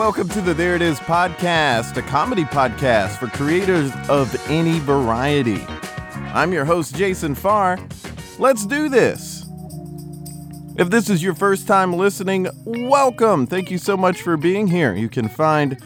Welcome to the There It Is podcast, a comedy podcast for creators of any variety. I'm your host, Jason Farr. Let's do this. If this is your first time listening, welcome. Thank you so much for being here. You can find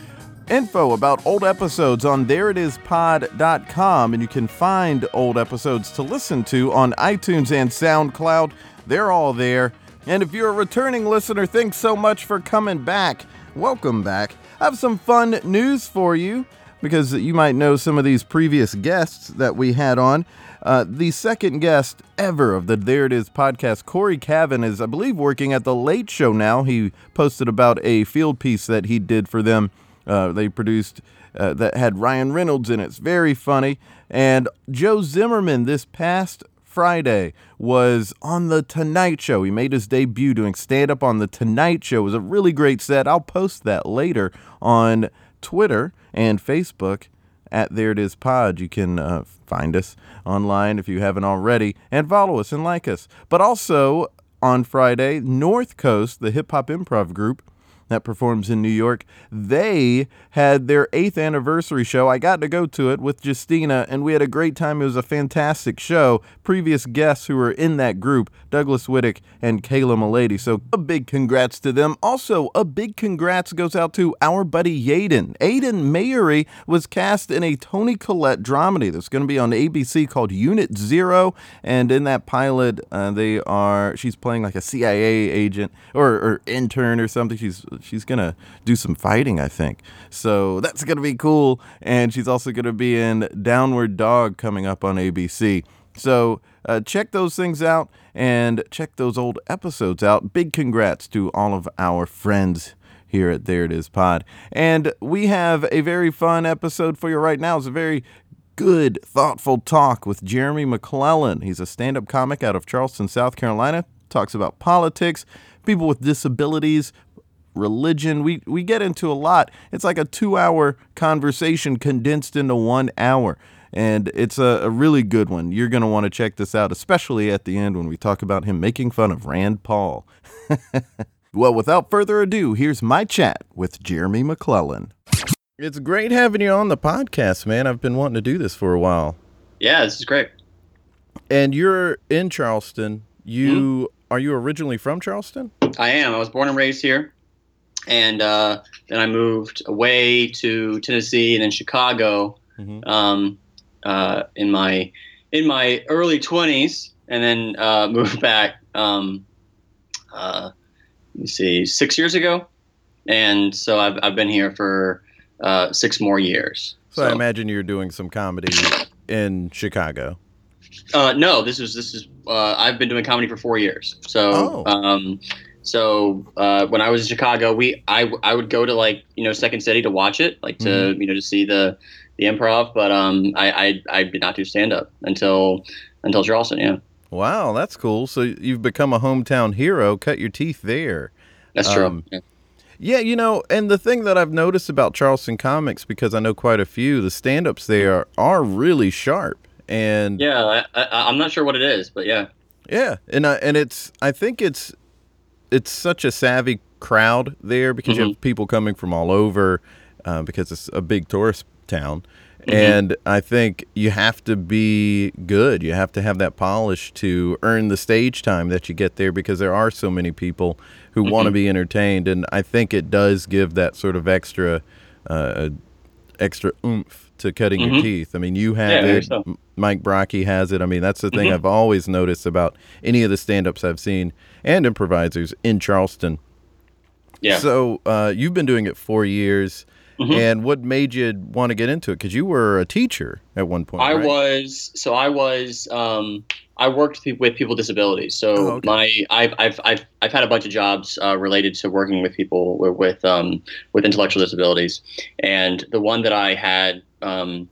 info about old episodes on thereitispod.com, and you can find old episodes to listen to on iTunes and SoundCloud. They're all there. And if you're a returning listener, thanks so much for coming back. Welcome back. I have some fun news for you because you might know some of these previous guests that we had on. Uh, the second guest ever of the There It Is podcast, Corey Cavan, is, I believe, working at the Late Show now. He posted about a field piece that he did for them. Uh, they produced uh, that had Ryan Reynolds in it. It's very funny. And Joe Zimmerman this past Friday was on the Tonight Show. He made his debut doing stand up on the Tonight Show. It was a really great set. I'll post that later on Twitter and Facebook at There It Is Pod. You can uh, find us online if you haven't already and follow us and like us. But also on Friday, North Coast, the hip hop improv group, that performs in New York. They had their eighth anniversary show. I got to go to it with Justina, and we had a great time. It was a fantastic show. Previous guests who were in that group, Douglas Whittick and Kayla Milady. So a big congrats to them. Also, a big congrats goes out to our buddy Yaden. Aiden Mayery was cast in a Toni Collette dramedy that's going to be on ABC called Unit Zero, and in that pilot, uh, they are she's playing like a CIA agent or, or intern or something. She's she's gonna do some fighting, I think. So that's gonna be cool. And she's also gonna be in Downward Dog coming up on ABC. So uh, check those things out and check those old episodes out. Big congrats to all of our friends here at There It Is Pod. And we have a very fun episode for you right now. It's a very good, thoughtful talk with Jeremy McClellan. He's a stand up comic out of Charleston, South Carolina. Talks about politics, people with disabilities, religion. We we get into a lot. It's like a two hour conversation condensed into one hour. And it's a, a really good one. You're going to want to check this out, especially at the end when we talk about him making fun of Rand Paul. well, without further ado, here's my chat with Jeremy McClellan. It's great having you on the podcast, man. I've been wanting to do this for a while. Yeah, this is great. And you're in Charleston. You mm-hmm. are you originally from Charleston? I am. I was born and raised here and uh, then I moved away to Tennessee and then Chicago mm-hmm. um, uh, in my in my early twenties, and then uh, moved back. Um, uh, let me see, six years ago, and so I've I've been here for uh, six more years. So, so, I imagine you're doing some comedy in Chicago. Uh, no, this is this is I've been doing comedy for four years. So. Oh. Um, so uh, when I was in Chicago, we I, I would go to like you know Second City to watch it, like to mm-hmm. you know to see the the improv. But um, I, I I did not do stand up until until Charleston. Yeah. Wow, that's cool. So you've become a hometown hero. Cut your teeth there. That's true. Um, yeah. yeah, you know, and the thing that I've noticed about Charleston comics, because I know quite a few, the stand-ups there are really sharp. And yeah, I, I, I'm not sure what it is, but yeah. Yeah, and I, and it's I think it's it's such a savvy crowd there because mm-hmm. you have mm-hmm. people coming from all over uh, because it's a big tourist town. Mm-hmm. And I think you have to be good. You have to have that polish to earn the stage time that you get there because there are so many people who mm-hmm. want to be entertained. And I think it does give that sort of extra, uh, extra oomph to cutting your mm-hmm. teeth. I mean, you have yeah, it. So. Mike Brocky has it. I mean, that's the thing mm-hmm. I've always noticed about any of the stand ups I've seen and improvisers in Charleston. Yeah. So uh, you've been doing it four years. Mm-hmm. And what made you want to get into it? Because you were a teacher at one point. I right? was. So I was. Um, I worked with people with disabilities. So oh, okay. my I've, I've I've I've had a bunch of jobs uh, related to working with people with with, um, with intellectual disabilities, and the one that I had um,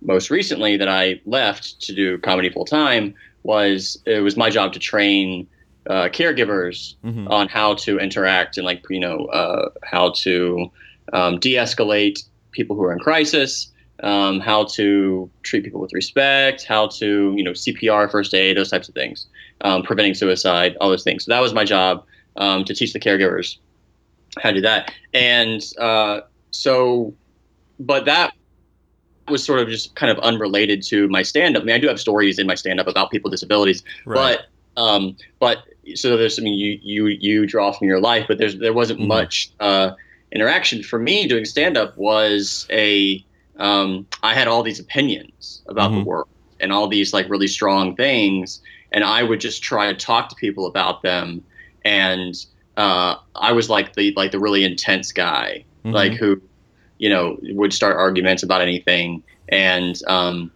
most recently that I left to do comedy full time was it was my job to train uh, caregivers mm-hmm. on how to interact and like you know uh, how to um, de-escalate people who are in crisis um, how to treat people with respect, how to, you know, CPR, first aid, those types of things, um, preventing suicide, all those things. So that was my job um, to teach the caregivers how to do that. And uh, so, but that was sort of just kind of unrelated to my stand up. I mean, I do have stories in my stand up about people with disabilities, right. but, um, but so there's, I mean, you, you, you draw from your life, but there's, there wasn't mm-hmm. much uh, interaction for me doing stand up was a, um, I had all these opinions about mm-hmm. the world and all these like really strong things, and I would just try to talk to people about them, and uh, I was like the like the really intense guy, mm-hmm. like who, you know, would start arguments about anything, and um,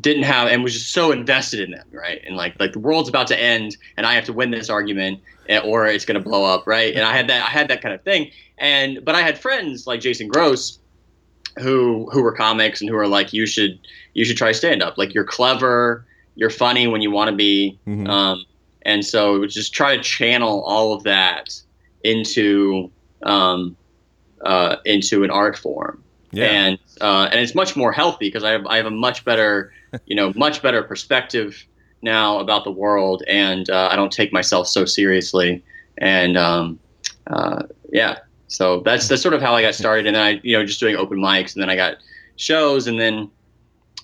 didn't have and was just so invested in them, right? And like like the world's about to end, and I have to win this argument, or it's going to blow up, right? And I had that I had that kind of thing, and but I had friends like Jason Gross who who were comics and who are like you should you should try stand up like you're clever you're funny when you want to be mm-hmm. um, and so it was just try to channel all of that into um, uh, into an art form yeah. and uh, and it's much more healthy because I have I have a much better you know much better perspective now about the world and uh, I don't take myself so seriously. And um, uh, yeah. So that's that's sort of how I got started, and then I you know just doing open mics, and then I got shows, and then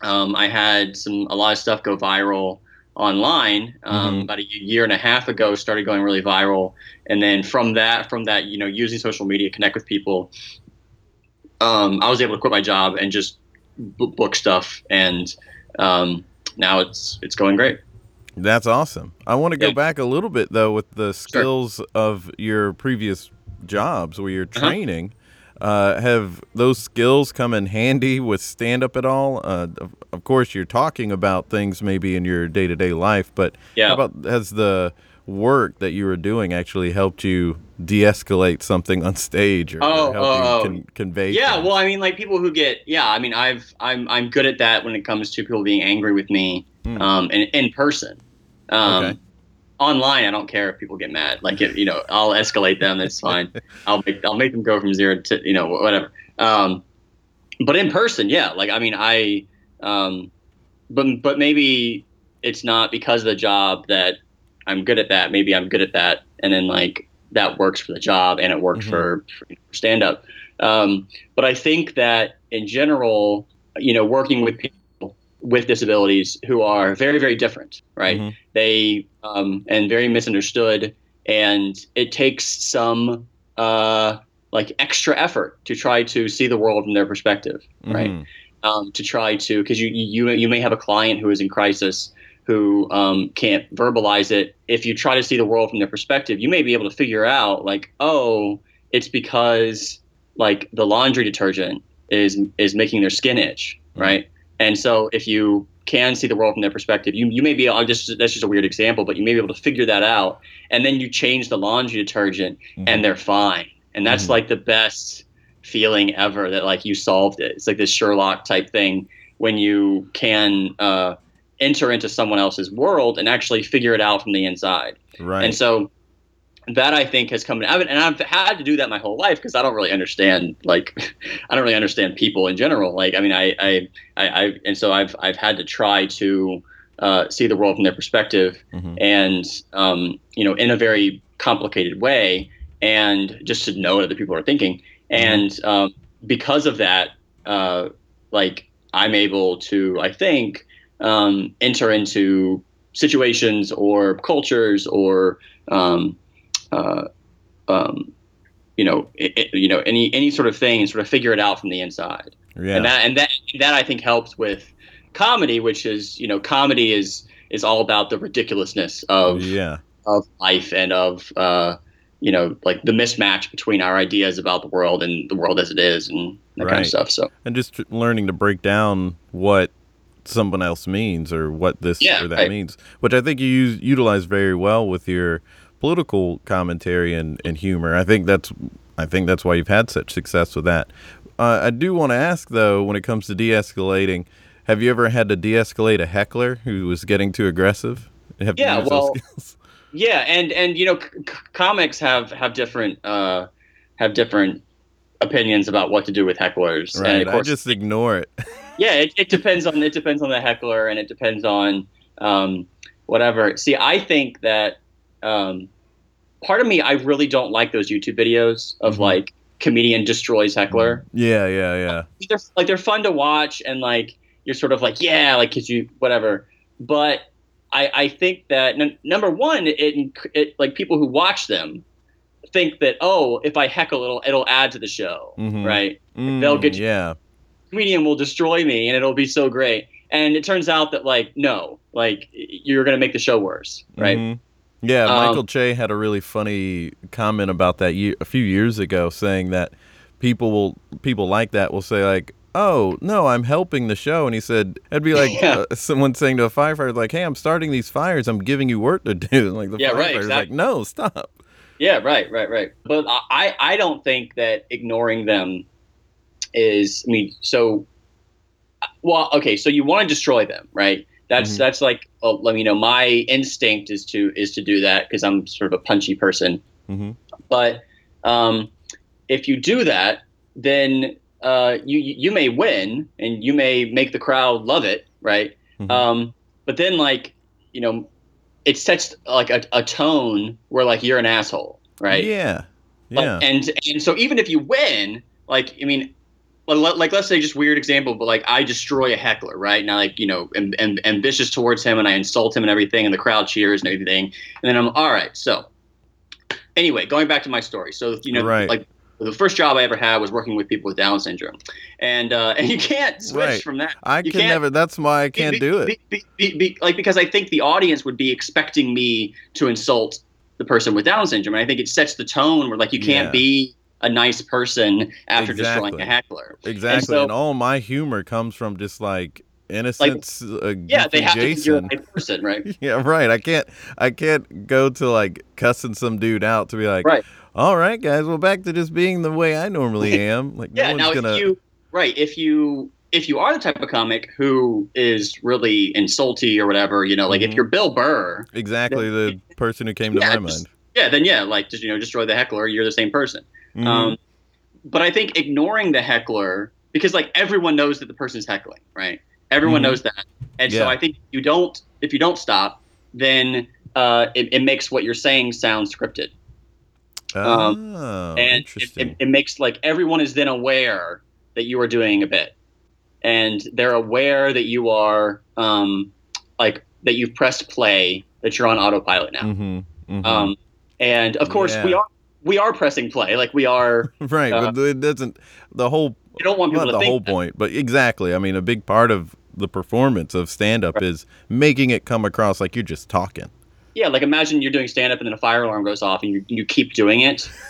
um, I had some a lot of stuff go viral online um, mm-hmm. about a year and a half ago started going really viral. And then from that from that you know using social media connect with people um, i was able to quit my job and just b- book stuff. And um, now it's it's going great that's awesome i want to go yeah. back a little bit though with the skills sure. of your previous jobs where you're uh-huh. training. Uh-huh. Uh, have those skills come in handy with stand up at all? Uh, of, of, course, you're talking about things maybe in your day to day life, but yeah. how about has the work that you were doing actually helped you de escalate something on stage or, oh, help oh, you oh. con- convey? Yeah, things? well, I mean, like people who get, yeah, I mean, I've, I'm, I'm good at that when it comes to people being angry with me mm. um, in, in person. Um, okay online, I don't care if people get mad. Like, if, you know, I'll escalate them. That's fine. I'll make I'll make them go from zero to you know whatever. Um, but in person, yeah. Like, I mean, I, um, but but maybe it's not because of the job that I'm good at that. Maybe I'm good at that, and then like that works for the job and it worked mm-hmm. for, for stand up. Um, but I think that in general, you know, working with people with disabilities who are very very different right mm-hmm. they um, and very misunderstood and it takes some uh, like extra effort to try to see the world from their perspective right mm-hmm. um, to try to because you, you you may have a client who is in crisis who um, can't verbalize it if you try to see the world from their perspective you may be able to figure out like oh it's because like the laundry detergent is is making their skin itch mm-hmm. And so if you can see the world from their perspective, you, you may be able, just that's just a weird example, but you may be able to figure that out. And then you change the laundry detergent mm-hmm. and they're fine. And that's mm-hmm. like the best feeling ever that like you solved it. It's like this Sherlock type thing when you can uh, enter into someone else's world and actually figure it out from the inside. Right. And so that I think has come. and I've had to do that my whole life because I don't really understand like I don't really understand people in general. Like I mean, I I, I, I and so I've I've had to try to uh, see the world from their perspective, mm-hmm. and um, you know, in a very complicated way, and just to know what other people are thinking. Mm-hmm. And um, because of that, uh, like I'm able to, I think, um, enter into situations or cultures or um, uh, um, you know, it, you know, any any sort of thing, and sort of figure it out from the inside. Yeah. And that and that that I think helps with comedy, which is you know, comedy is is all about the ridiculousness of yeah of life and of uh, you know, like the mismatch between our ideas about the world and the world as it is, and that kind of stuff. So and just learning to break down what someone else means or what this Yeah, or that right. means, which I think you use, utilize very well with your political commentary and, and humor. I think that's I think that's why you've had such success with that. Uh, I do want to ask though, when it comes to de-escalating, have you ever had to de-escalate a heckler who was getting too aggressive? Have Yeah, well? Yeah, and and you know, c- c- comics have have different uh, have different opinions about what to do with hecklers. and right. of I just ignore it. yeah, it, it depends on it depends on the heckler, and it depends on um, whatever. See, I think that um, part of me, I really don't like those YouTube videos of Mhm. like comedian destroys heckler. yeah, yeah, yeah. They're like they're fun to watch, and like you're sort of like yeah, like cause you whatever. But I I think that n- number one, it, it like people who watch them think that oh, if I heckle, it'll it'll add to the show, Mhm. right? Mm, They'll get you- yeah. comedian will destroy me and it'll be so great. And it turns out that like no, like you're gonna make the show worse, right? Mhm. Yeah, Um, Michael Che had a really funny comment about that ye- a few years ago, saying that people will people like that will say like, "Oh no, I'm helping the show," and he said it'd be like Yeah. uh, someone saying to a firefighter like, "Hey, I'm starting these fires. I'm giving you work to do." Like the Yeah, right, firefighter's exactly. like, "No, stop." Yeah, right, right, right. But I, I don't think that ignoring them is. I mean, so, well, okay. So you want to destroy them, right? That's Mhm. that's like, oh, let me know. My instinct is to is to do that because I'm sort of a punchy person. hmm But um, if you do that, then uh, you you may win and you may make the crowd love it, right? Mhm. Um, but then like you know, it sets like a, a tone where like you're an asshole, right? Yeah, Like, yeah, and and so even if you win, like I mean, like, let- like let's say just weird example, but like I destroy a heckler, right? Now like you know, am, am, ambitious towards him, and I insult him and everything, and the crowd cheers and everything, and then I'm all right. So anyway, going back to my story, so you know, Right. like the first job I ever had was working with people with Down syndrome, and uh, and you can't switch Right. from that. I you can can't- never. That's why I can't be- do it. be- be- be- be- like because I think the audience would be expecting me to insult the person with Down syndrome, and I think it sets the tone where like you can't Yeah. be a nice person after destroying Exactly. a heckler. Exactly, so- and all my humor comes from just like innocence. uh, Yeah, they have to think you're a Jason. nice person, right? Yeah, right. I can't I can't go to like cussing some dude out to be like, Right. all right, guys, well back to just being the way I normally am. Like yeah. no Now, gonna if you right, if you if you are the type of comic who is really insulty or whatever, you know, like if Mhm. you're Bill Burr, exactly the person who came to Yeah, my just- mind. yeah, then yeah, like just you know, destroy the heckler. You're the same person. Mhm. Um, but I think ignoring the heckler because like everyone knows that the person's heckling, right? Everyone Mhm. knows that, and so I think you don't if you don't stop, then uh, it, it makes what you're saying sound scripted, um, oh, and it, interesting. it, it makes like everyone is then aware that you are doing a bit, and they're aware that you are um, like that you've pressed play, that you're on autopilot now. hmm Um, and of course, we Yeah. are we are pressing play, like we are. right, uh, but it doesn't. The whole You don't want people not to the whole that. point, but exactly. I mean, a big part of the performance of stand up is making it come across like you're just talking. Yeah, like imagine you're doing stand up and then a fire alarm goes off and you, you keep doing it.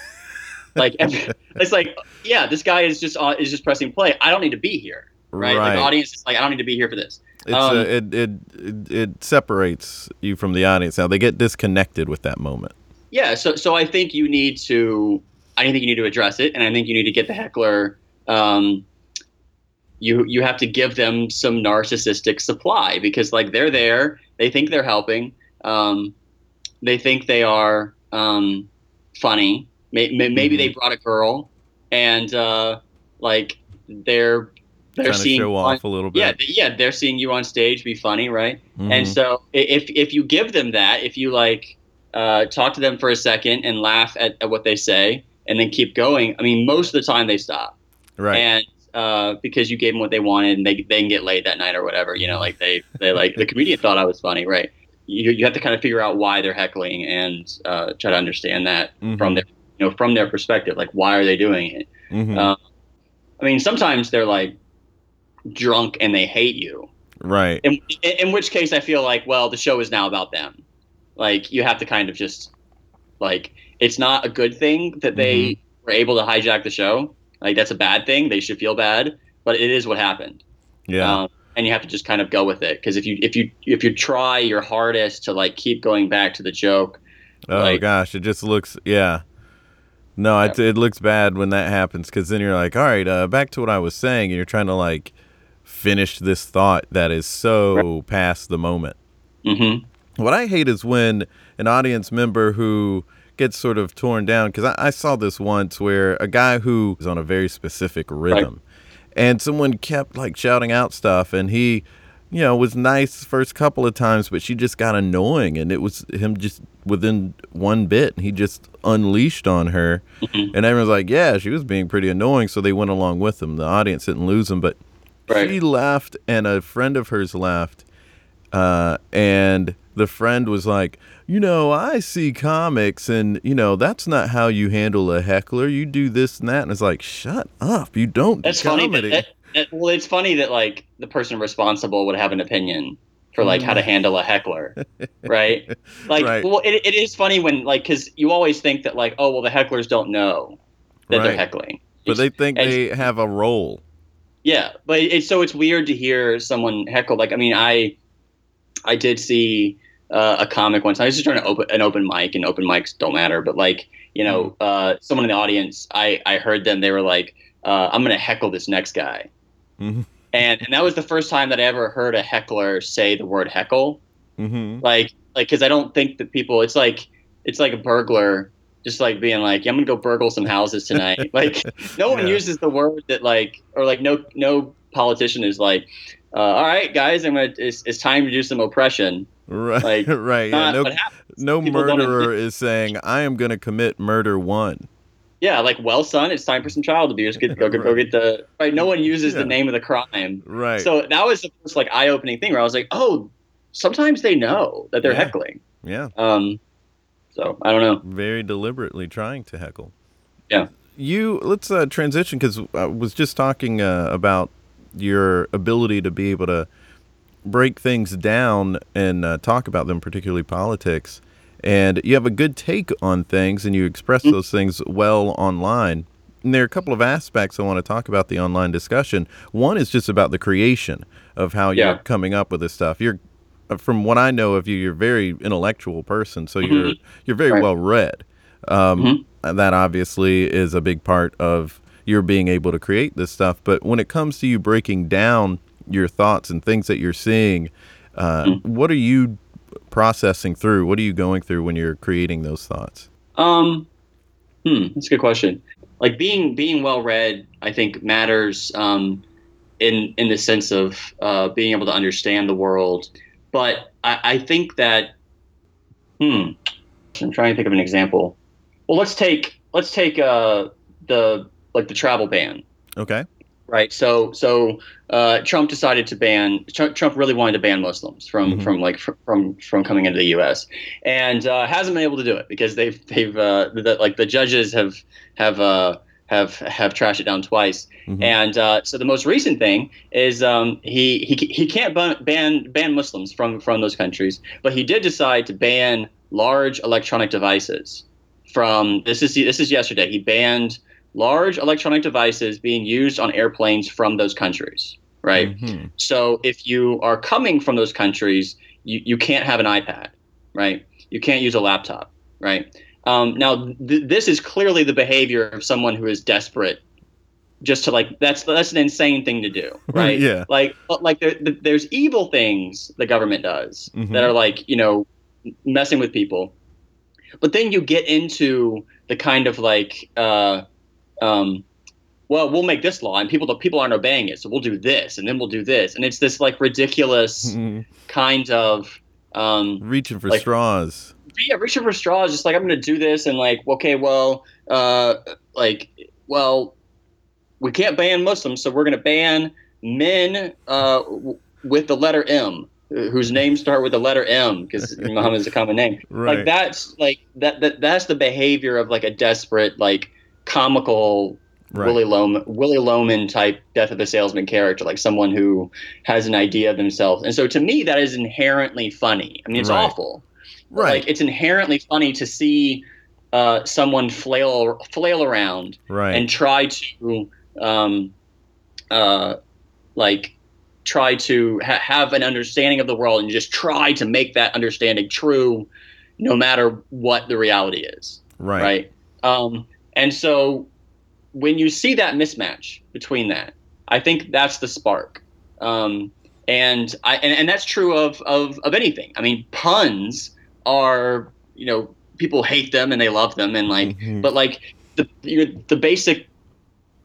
Like every, it's like, yeah, this guy is just uh, is just pressing play. I don't need to be here, right? Like the audience is like, I don't need to be here for this. It's Um, uh, it, it it it separates you from the audience. Now they get disconnected with that moment. Yeah, so so I think you need to I think you need to address it, and I think you need to get the heckler. Um, you you have to give them some narcissistic supply because like they're there, they think they're helping, um, they think they are um, funny. May, may, maybe Mhm. they brought a girl, and uh, like they're they're Trying to seeing show you off on- a little bit. yeah yeah they're seeing you on stage be funny right and Mhm. so if if you give them that, if you like uh, talk to them for a second and laugh at, at what they say, and then keep going, I mean, most of the time they stop, right. and uh, because you gave them what they wanted, and they they can get laid that night or whatever, you know, like they they like the comedian thought I was funny, right? You you have to kind of figure out why they're heckling and uh, try to understand that Mhm. from their you know from their perspective, like why are they doing it? Mhm. uh, I mean, sometimes they're like drunk and they hate you, right. in, in which case I feel like, well, the show is now about them. Like you have to kind of just like it's not a good thing that they Mm-hmm. were able to hijack the show. Like that's a bad thing. They should feel bad, but it is what happened. Yeah. Um, and you have to just kind of go with it because if you if you if you try your hardest to like keep going back to the joke, oh like- gosh, it just looks yeah. No, it, it looks bad when that happens because then you're like, all right, uh, back to what I was saying, and you're trying to like finish this thought that is so past the moment. Mm hmm What I hate is when an audience member who gets sort of torn down because I, I saw this once where a guy who was on a very specific rhythm and someone kept like shouting out stuff and he you know was nice the first couple of times but she just got annoying and it was him just within one bit and he just unleashed on her. Mm-hmm. And everyone's like yeah she was being pretty annoying so they went along with him. The audience didn't lose him but Right. she left and a friend of hers left uh, and the friend was like, you know, I see comics, and you know that's not how you handle a heckler. You do this and that, and it's like, shut up, you don't That's do funny. That, that, that- well, it's funny that like the person responsible would have an opinion for like how to handle a heckler, right? Like, Mm. Right. well, it, it is funny when like because you always think that like, oh well, the hecklers don't know that they're heckling, but they think they have a role. Yeah, but it's so it's weird to hear someone heckle. Like, I mean, I I did see uh, a comic once. I was just trying to open an open mic, and open mics don't matter. But like, you know, uh, someone in the audience, I I heard them. They were like, uh, "I'm gonna heckle this next guy," Mhm. and and that was the first time that I ever heard a heckler say the word heckle. hmm Like, like because I don't think that people. It's like it's like a burglar. Just like being like, yeah, I'm gonna go burgle some houses tonight. like, no one Yeah. uses the word that like or like no no politician is like uh, all right guys i'm gonna it's, it's time to do some oppression Right, Like, right. Yeah, no, no murderer is saying, "I am going to commit murder one." yeah like well son it's time for some child abuse get, go, go, go get the right no one uses Yeah. the name of the crime Right. so that was the first like eye-opening thing where i was like oh sometimes they know that they're Yeah. heckling yeah. um so i don't know very deliberately trying to heckle. Yeah. You let's uh, transition because I was just talking uh, about your ability to be able to break things down and uh, talk about them, particularly politics. And you have a good take on things, and you express Mm-hmm. those things well online. And there are a couple of aspects I want to talk about the online discussion. One is just about the creation of how you're coming up with this stuff. You're, uh, from what I know of you, you're a very intellectual person, so you're you're very Mm-hmm. Right. well read. Um, That obviously is a big part of your being able to create this stuff. But when it comes to you breaking down your thoughts and things that you're seeing, uh, Mm-hmm. what are you processing through? What are you going through when you're creating those thoughts? Um, hmm, that's a good question. Like being being well read, I think matters um, in in the sense of uh, being able to understand the world. But I, I think that, hmm, I'm trying to think of an example. Well, let's take let's take uh, the like the travel ban. Okay. Right. So so uh, Trump decided to ban. Trump, Trump really wanted to ban Muslims from Mhm. from like fr- from from coming into the U.S. and uh, hasn't been able to do it because they've they've uh, the, like the judges have have uh, have have trashed it down twice. Mhm. And uh, so the most recent thing is um, he he he can't ban ban Muslims from from those countries, but he did decide to ban large electronic devices from this is this is yesterday. He banned large electronic devices being used on airplanes from those countries. Right. Mhm. So if you are coming from those countries, you, you can't have an iPad, right? You can't use a laptop, right? Um, now th- this is clearly the behavior of someone who is desperate, just to like that's that's an insane thing to do, right? Yeah. Like like there, there's evil things the government does Mhm. that are like you know messing with people, but then you get into the kind of like. Uh, um, well, we'll make this law, and people the people aren't obeying it, so we'll do this, and then we'll do this, and it's this like ridiculous Mhm. kind of um, Reaching for Like- straws. yeah, reaching for straws. Just like I'm going to do this, and like, okay, well, uh, like, well, we can't ban Muslims, so we're going to ban men uh, w- with the letter M, whose names start with the letter M, because Muhammad is a common name. Right. Like that's like that, that that's the behavior of like a desperate, like comical Right. Willy Loman, Willy Loman type death of a salesman character, like someone who has an idea of themselves. And so to me, that is inherently funny. I mean, it's Right. awful. Right. Like it's inherently funny to see uh, someone flail flail around right. and try to um, uh, like try to ha- have an understanding of the world and just try to make that understanding true no matter what the reality is right. right um, and so when you see that mismatch between that i think that's the spark um, and i and, and that's true of, of of anything i mean puns are you know people hate them and they love them and like Mhm. but like the the basic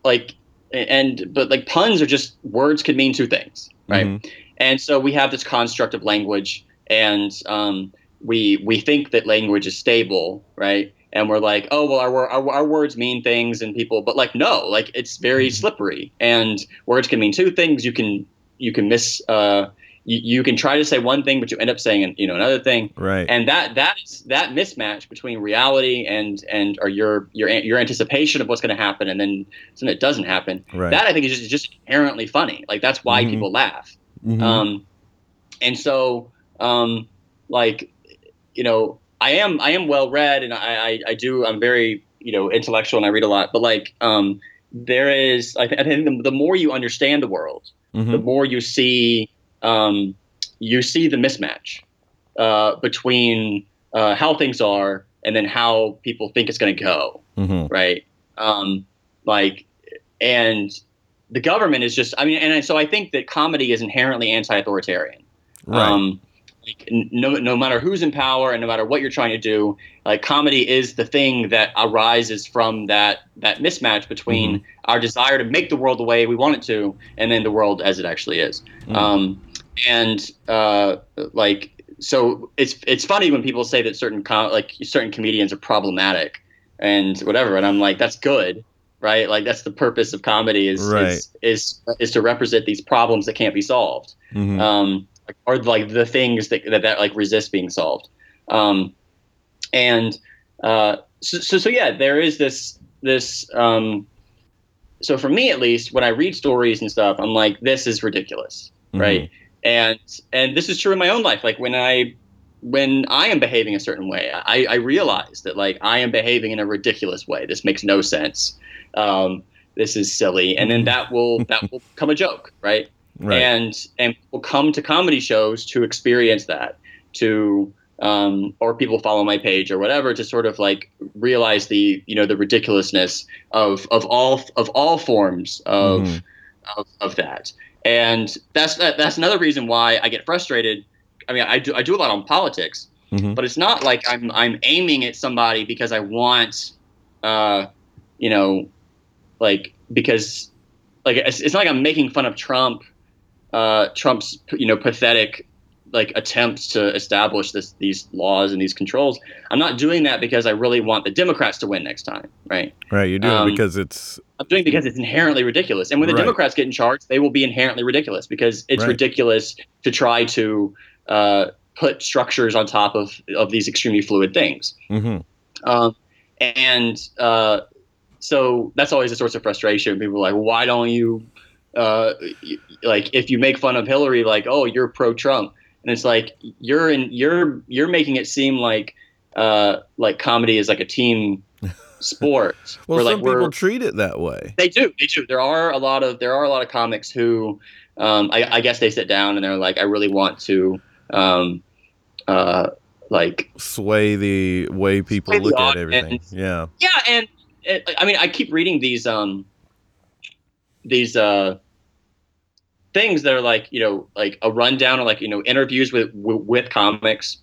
like and but like puns are just words could mean two things right Mhm. and so we have this construct of language and um, we we think that language is stable right and we're like oh well our, our, our words mean things and people but like no like it's very Mhm. slippery and words can mean two things you can you can miss uh, you, you can try to say one thing but you end up saying you know another thing Right. and that that is that mismatch between reality and and or your your your anticipation of what's going to happen and then something that doesn't happen right. that i think is just, just inherently funny like that's why Mhm. people laugh Mhm. um and so um like you know i am i am well read and i i, I do i'm very you know intellectual and i read a lot but like um there is i, th- I think the, the more you understand the world the Mhm. more you see um, you see the mismatch uh, between uh, how things are and then how people think it's going to go, Mhm. right? Um, like, and the government is just, I mean, and so I think that comedy is inherently anti-authoritarian. Right. Um, like, no, no matter who's in power and no matter what you're trying to do, like comedy is the thing that arises from that that mismatch between Mm-hmm. our desire to make the world the way we want it to, and then the world as it actually is. Mm. Um, and uh, like, so it's it's funny when people say that certain com- like certain comedians are problematic and whatever, and I'm like, that's good, right? Like that's the purpose of comedy is Right. is, is is to represent these problems that can't be solved Mhm. um, or like the things that, that that like resist being solved. Um, and uh, so, so so yeah, there is this this. Um, so for me at least, when I read stories and stuff, I'm like, this is ridiculous, Mhm. right? And and this is true in my own life. Like when I when I am behaving a certain way, I, I realize that like I am behaving in a ridiculous way. This makes no sense. Um, this is silly, and then Mhm. that will that will become a joke, right? Right. and and people come to comedy shows to experience that to um, or people follow my page or whatever to sort of like realize the you know the ridiculousness of of all of all forms of Mhm. of, of that and that's that, that's another reason why I get frustrated I mean I do I do a lot on politics Mhm. but it's not like I'm I'm aiming at somebody because I want uh you know like because like it's, it's not like I'm making fun of Trump uh, Trump's you know pathetic like attempts to establish this these laws and these controls. I'm not doing that because I really want the Democrats to win next time, right? Right. You're doing um, it because it's I'm doing it because it's inherently ridiculous. And when the Right. Democrats get in charge, they will be inherently ridiculous because it's Right. ridiculous to try to uh, put structures on top of of these extremely fluid things. Mhm. Um, and uh, so that's always a source of frustration. People are like, why don't you, uh, like, if you make fun of Hillary, like, oh, you're pro Trump, and it's like you're in, you're you're making it seem like, uh, like comedy is like a team sport. well, where, some like, we're- people treat it that way. they do, they do. There are a lot of there are a lot of comics who, um, I, I guess they sit down and they're like, I really want to, um, uh, like Sway the way people look at everything. Yeah. Yeah, and it, I mean, I keep reading these um these uh things that are like you know like a rundown or like you know interviews with with, with comics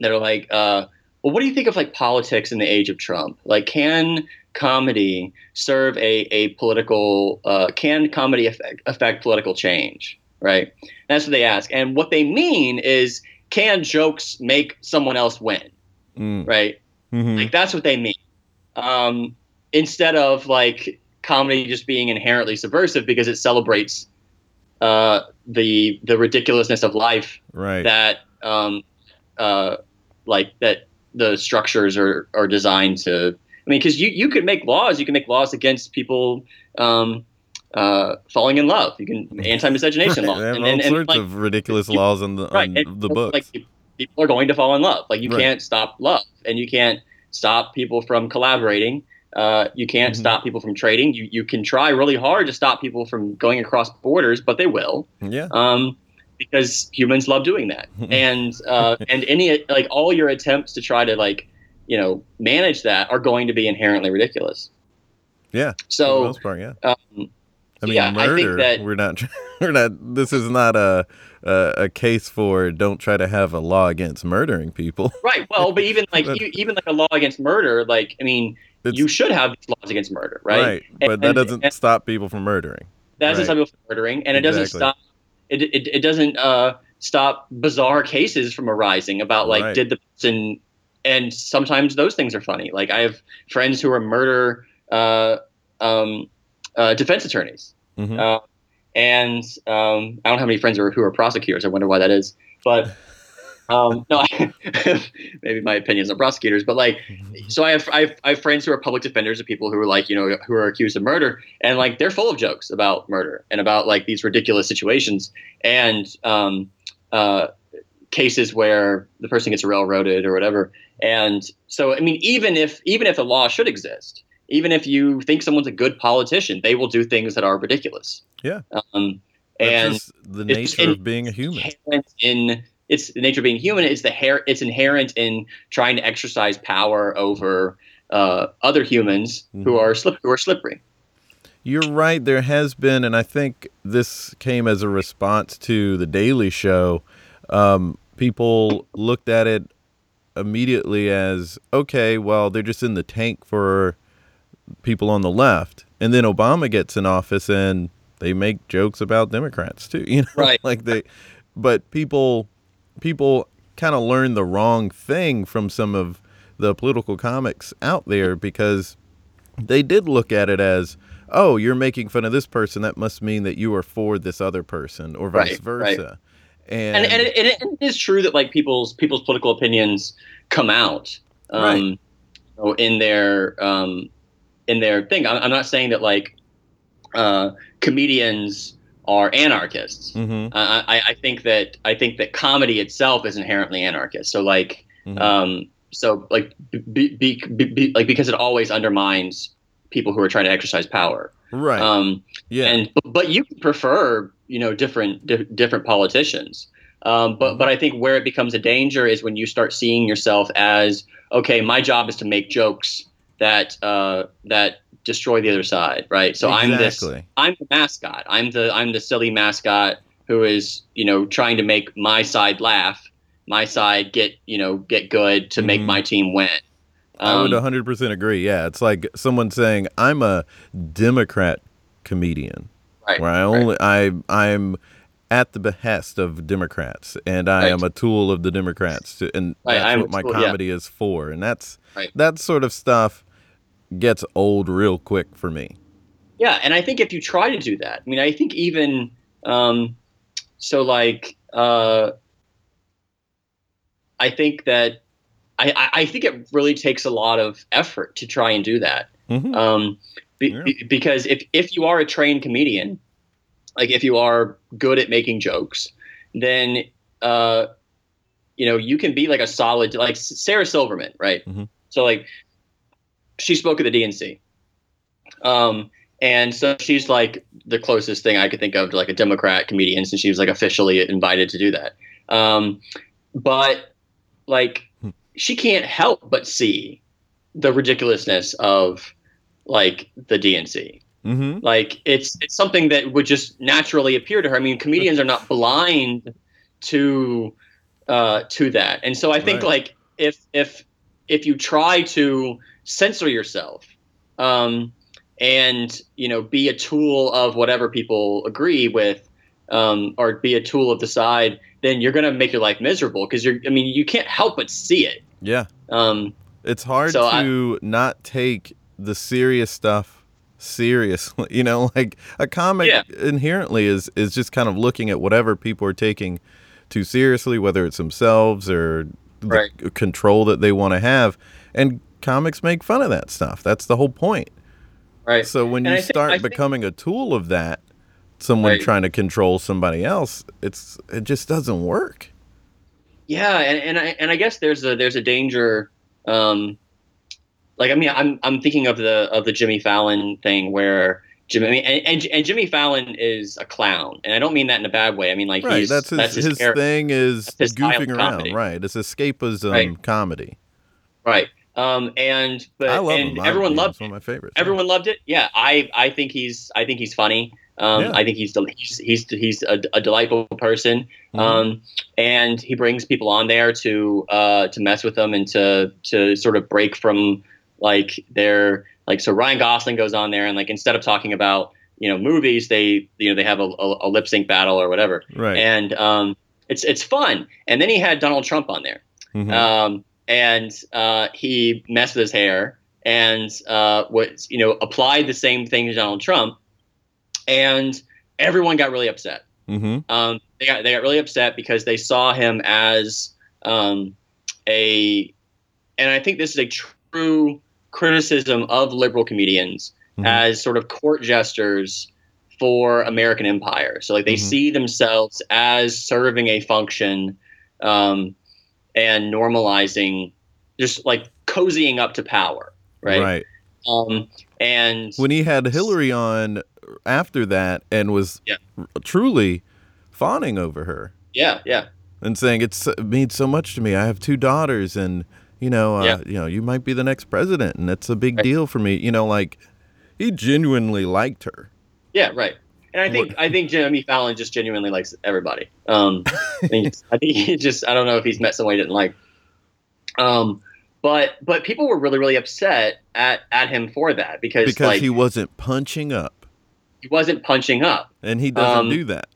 that are like uh well what do you think of like politics in the age of Trump like can comedy serve a a political uh can comedy affect affect political change right that's what they ask and what they mean is can jokes make someone else win Mm. right Mhm. like that's what they mean. Um, instead of like comedy just being inherently subversive because it celebrates uh, the the ridiculousness of life right. that um, uh, like that the structures are are designed to. I mean, because you you could make laws, you can make laws against people um, uh, falling in love. You can anti-miscegenation Right. law, They have and, all and, and, sorts like, of ridiculous laws on the right on and the books. like people are going to fall in love like you Right. can't stop love and you can't stop people from collaborating. Uh, you can't Mhm. stop people from trading. You you can try really hard to stop people from going across borders, but they will Yeah. um, because humans love doing that. and uh, and any like all your attempts to try to like you know manage that are going to be inherently ridiculous. Yeah. For the So most part, yeah. um, I mean, yeah, I think murder. that- we're not. We're not. This is not a, a a case for don't try to have a law against murdering people. right. Well, but even like But- even like a law against murder, like I mean, It's, you should have these laws against murder, right? Right, But that doesn't and- stop people from murdering. That doesn't Right. stop people from murdering, and it doesn't stop. It, it, it doesn't uh, stop bizarre cases from arising about like Right. did the person, and sometimes those things are funny. Like I have friends who are murder uh, um, uh, defense attorneys, Mhm. uh, and um, I don't have any friends who are, who are prosecutors. I wonder why that is, but. Um, no, maybe my opinions on prosecutors, but like, so I have, I have I have friends who are public defenders of people who are like you know who are accused of murder, and like they're full of jokes about murder and about like these ridiculous situations and um, uh, cases where the person gets railroaded or whatever. And so I mean, even if even if a law should exist, even if you think someone's a good politician, they will do things that are ridiculous. Yeah. Um, That's and just the nature and of being a human. in it's the nature of being human. It's the hair. It's inherent in trying to exercise power over uh, other humans who Mhm. are slip who are slippery. You're right. There has been, and I think this came as a response to the Daily Show. Um, people looked at it immediately as okay, well, they're just in the tank for people on the left, and then Obama gets in office and they make jokes about Democrats too. You know, Right. like they, but people, people kind of learn the wrong thing from some of the political comics out there because they did look at it as, oh, you're making fun of this person. That must mean that you are for this other person, or vice Right, right. versa. And, And and it, and it is true that like people's people's political opinions come out um, Right. in their um, in their thing. I'm, I'm not saying that like uh, comedians are anarchists. Mhm, I, I, I think that I think that comedy itself is inherently anarchist. So like mhm. um, so like be, be, be, be, like because it always undermines people who are trying to exercise power. right. Um, yeah. and but you prefer you know different di- different politicians. Um, but but I think where it becomes a danger is when you start seeing yourself as okay, my job is to make jokes that uh, that destroy the other side, right? So I'm this I'm the mascot. I'm the I'm the silly mascot who is you know trying to make my side laugh, my side get you know get good to make Mhm. my team win. I would Um, 100% agree. Yeah, it's like someone saying I'm a Democrat comedian, Right, where I only I I'm at the behest of Democrats, and I Right. am a tool of the Democrats, to, and Right, that's what my tool, yeah. comedy is for. And that's Right. that sort of stuff gets old real quick for me. Yeah, and I think if you try to do that, I mean, I think even um, so, like, uh, I think that I, I, think it really takes a lot of effort to try and do that. Mhm. Um, be, Yeah. be- because if if you are a trained comedian, like if you are good at making jokes, then uh, you know you can be like a solid like Sarah Silverman, right? Mhm. So like she spoke at the DNC, um, and so she's like the closest thing I could think of to like a Democrat comedian, since she was like officially invited to do that. Um, but like Hmm. she can't help but see the ridiculousness of like the DNC. Mm-hmm. Like it's it's something that would just naturally appear to her. I mean, comedians are not blind to uh, to that, and so I think Right. like if if if you try to censor yourself um, and you know be a tool of whatever people agree with um, or be a tool of the side, then you're going to make your life miserable because you're. I mean, you can't help but see it. Yeah, Um, it's hard So I- to not take the serious stuff seriously. You know, like a comic Yeah. inherently is is just kind of looking at whatever people are taking too seriously, whether it's themselves or the Right. c- control that they want to have. And comics make fun of that stuff. That's the whole point. right. So when And you I start think- becoming a tool of that, someone Right. trying to control somebody else, it's it just doesn't work. Yeah, and, and I and I guess there's a there's a danger um, like I mean I'm I'm thinking of the of the Jimmy Fallon thing where Jimmy I mean, and, and, and Jimmy Fallon is a clown, and I don't mean that in a bad way. I mean like right. he's That's his, that's his, his thing is his goofing around. comedy. Right. It's escapism Right. comedy. right. Um, and but I love and him. everyone I, loved It's one of my favorites. everyone loved it. Yeah, I I think he's I think he's funny. Um, Yeah. I think he's del- he's he's he's a, a delightful person. Mhm. Um, and he brings people on there to uh, to mess with them and to to sort of break from like their like so Ryan Gosling goes on there and like instead of talking about you know movies they you know they have a, a, a lip sync battle or whatever right. and um, it's it's fun. And then he had Donald Trump on there Mhm. um, and uh, he messed with his hair and uh, was you know applied the same thing to Donald Trump, and everyone got really upset. Mhm. Um, they got they got really upset because they saw him as um, a, and I think this is a true criticism of liberal comedians Mhm. as sort of court jesters for American empire. So like they Mhm. see themselves as serving a function um, and normalizing, just like cozying up to power, right? Right. Um, and When he had Hillary on after that and was Yeah. truly fawning over her yeah, yeah, and saying it's it means so much to me. I have two daughters and you know, uh, Yeah. you know, you might be the next president and that's a big Right. deal for me. You know, like he genuinely liked her. yeah, right. And I think I think Jimmy Fallon just genuinely likes everybody. Um, I, think, I think he just I don't know if he's met someone he didn't like. Um, but but people were really really upset at at him for that because, because like he wasn't punching up he wasn't punching up. and he doesn't Um, do that.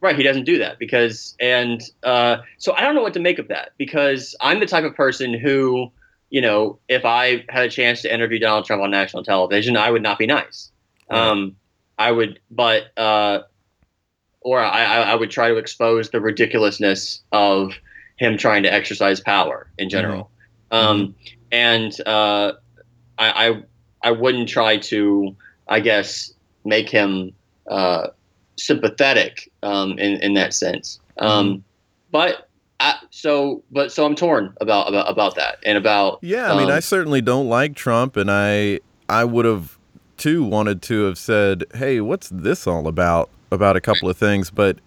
Right, he doesn't do that because, and uh, so I don't know what to make of that because I'm the type of person who, you know, if I had a chance to interview Donald Trump on national television, I would not be nice. Right. Um, I would, but uh, or I, I would try to expose the ridiculousness of him trying to exercise power in general. Um, and uh, I, I I wouldn't try to, I guess, make him uh, sympathetic um, in in that sense. Um, But I, so, but so I'm torn about about about that and about Yeah, I mean, um, I certainly don't like Trump, and I I would have too wanted to have said, "Hey, what's this all about?" About a couple of things, but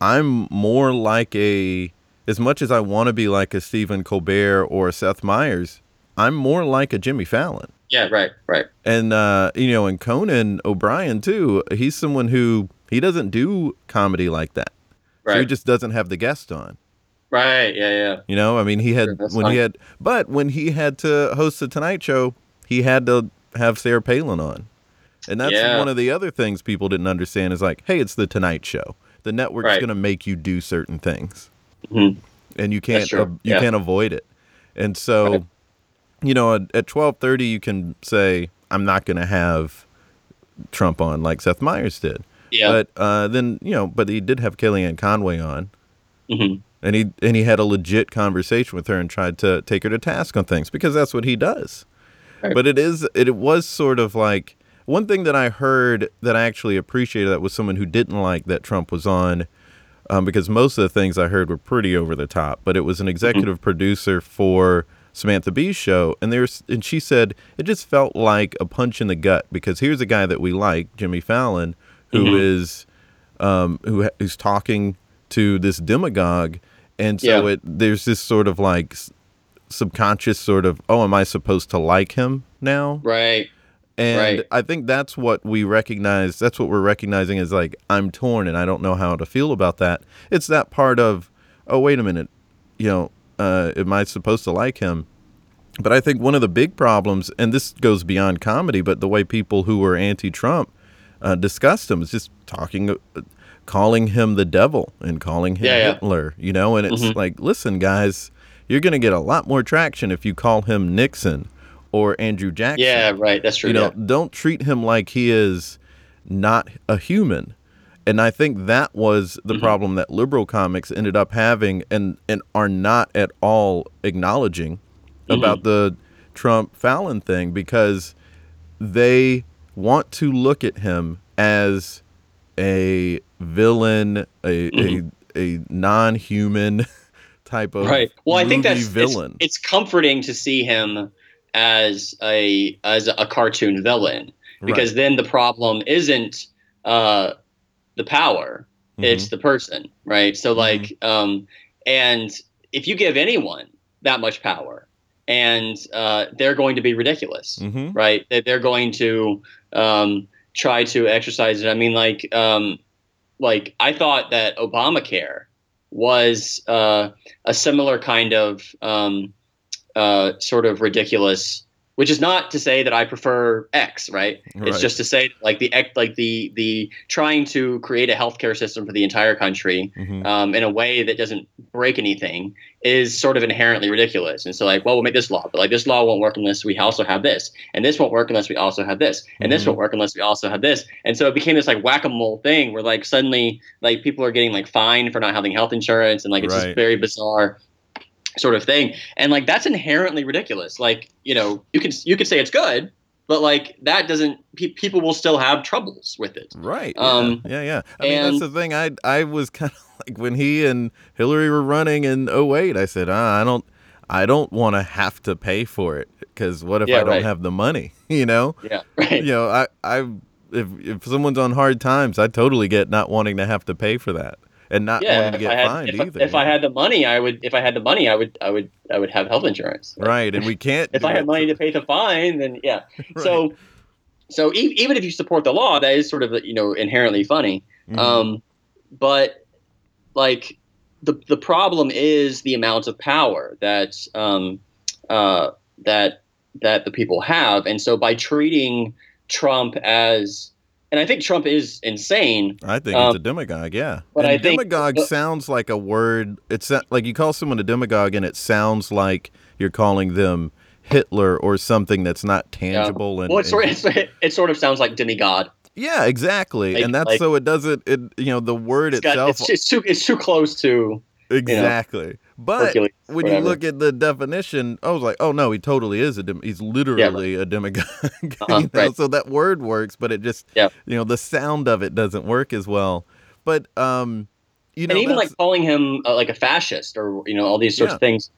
I'm more like a as much as I want to be like a Stephen Colbert or a Seth Meyers, I'm more like a Jimmy Fallon. yeah, right, right, And uh, you know, and Conan O'Brien too, he's someone who he doesn't do comedy like that. So he just doesn't have the guest on. right, yeah, yeah, You know, I mean, he had that's when he had, but when he had to host the Tonight Show, he had to have Sarah Palin on, and that's Yeah. one of the other things people didn't understand is like, hey, it's the Tonight Show. The network's Right. going to make you do certain things, Mhm. and you can't uh, you yeah. can't avoid it. And so, Right. you know, at, at twelve thirty, you can say, I'm not going to have Trump on like Seth Meyers did. yeah, But uh, then you know, but he did have Kellyanne Conway on, mhm. and he and he had a legit conversation with her and tried to take her to task on things because that's what he does. Right. But it is it, was sort of like one thing that I heard that I actually appreciated that was someone who didn't like that Trump was on. Um, because most of the things I heard were pretty over the top, but it was an executive producer for Samantha Bee's show, and there's and she said it just felt like a punch in the gut because here's a guy that we like, Jimmy Fallon, who is um, who who's talking to this demagogue, and so Yeah. it there's this sort of like subconscious sort of oh, am I supposed to like him now? right, And Right. I think that's what we recognize. That's what we're recognizing is like I'm torn and I don't know how to feel about that. It's that part of oh wait a minute, you know, uh, am I supposed to like him? But I think one of the big problems, and this goes beyond comedy, but the way people who were anti-Trump uh, discussed him is just talking, uh, calling him the devil and calling him Yeah, yeah. Hitler, you know. And it's Mhm. like, listen, guys, you're going to get a lot more traction if you call him Nixon or Andrew Jackson yeah, right. That's true. you know yeah. don't treat him like he is not a human and i think that was the Mm-hmm. problem that liberal comics ended up having and and are not at all acknowledging Mm-hmm. about the trump fallon thing because they want to look at him as a villain a a, a non-human type of right. Well, I think that's villain It's, it's comforting to see him as a as a cartoon villain. Because then the problem isn't uh, the power Mhm. it's the person right? So like um and if you give anyone that much power and uh, they're going to be ridiculous Mhm. right? They- they're going to um, try to exercise it. I mean like um, like i thought that obamacare was uh, a similar kind of um, uh, sort of ridiculous which is not to say that i prefer x right Right. it's just to say like the like the the trying to create a healthcare system for the entire country Mhm. um, in a way that doesn't break anything is sort of inherently ridiculous. And so like, well, we'll make this law, but like this law won't work unless we also have this, and this won't work unless we also have this, and this Mhm. won't work unless we also have this. And so it became this like whack a mole thing where like suddenly like people are getting like fined for not having health insurance, and like it's Right. this very bizarre sort of thing. And like that's inherently ridiculous. Like you know you can you could say it's good. But like that doesn't, pe- people will still have troubles with it. Right. Yeah. Um, yeah, yeah. I mean, that's the thing. I I was kind of like when he and Hillary were running in 08, I said, ah, I don't I don't want to have to pay for it because what if Yeah, I don't right. have the money? You know? Yeah, right. You know, I I if if someone's on hard times, I totally get not wanting to have to pay for that and not yeah, wanting to get had, fined if, either. if I had the money, I would. If I had the money, I would. I would. I would have health insurance. right, and we can't. If I had money to pay the fine, then yeah. Right. So, so e- even if you support the law, that is sort of you know inherently funny. Mhm. Um, but like the the problem is the amount of power that um, uh, that that the people have, and so by treating Trump as and I think Trump is insane. I think Um, it's a demagogue, yeah. but and I think- demagogue but- sounds like a word. It's like you call someone a demagogue, and it sounds like you're calling them Hitler or something that's not tangible. And, Well, it sort, of, it sort of sounds like demigod. yeah, exactly. like- and that's like- so it doesn't. It you know the word It's, got, itself it's, it's too it's too close to exactly. But Hercules. when you look at the definition, I was like, oh no, he totally is a dem- he's literally a demagogue. Uh-huh, know? right. So that word works, but it just Yeah. you know the sound of it doesn't work as well. But um, you know, and even like calling him uh, like a fascist or you know all these sorts Yeah. of things.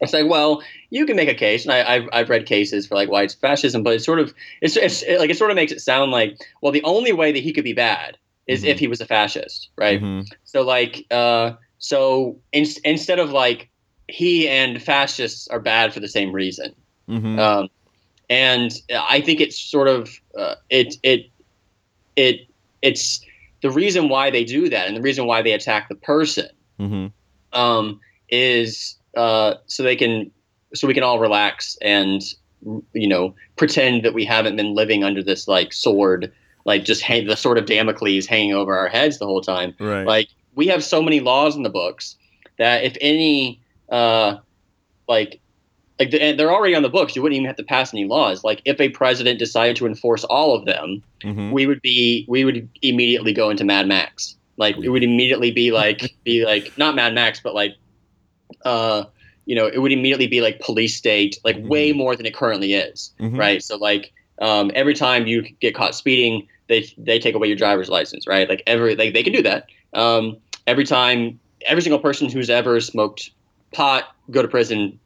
It's like, well, you can make a case, and I, I've I've read cases for like why it's fascism, but it's sort of it's, it's it, like it sort of makes it sound like well, the only way that he could be bad is Mhm. if he was a fascist, right? Mhm. So like, uh, so in, instead of like he and fascists are bad for the same reason, Mhm. um, and I think it's sort of uh, it it it it's the reason why they do that, and the reason why they attack the person Mhm. um, is uh, so they can so we can all relax and you know pretend that we haven't been living under this like sword, like just hang, the sword of Damocles hanging over our heads the whole time. Right. Like we have so many laws in the books that if any, uh, like, like the- and they're already on the books, you wouldn't even have to pass any laws. Like if a president decided to enforce all of them, Mhm. we would be we would immediately go into Mad Max. Like it would immediately be like be like not Mad Max, but like, uh, you know, it would immediately be like police state, like way more than it currently is Mhm. right? So like um, every time you get caught speeding, they they take away your driver's license, right? Like every like they can do that. Um, every time, every single person who's ever smoked pot go to prison,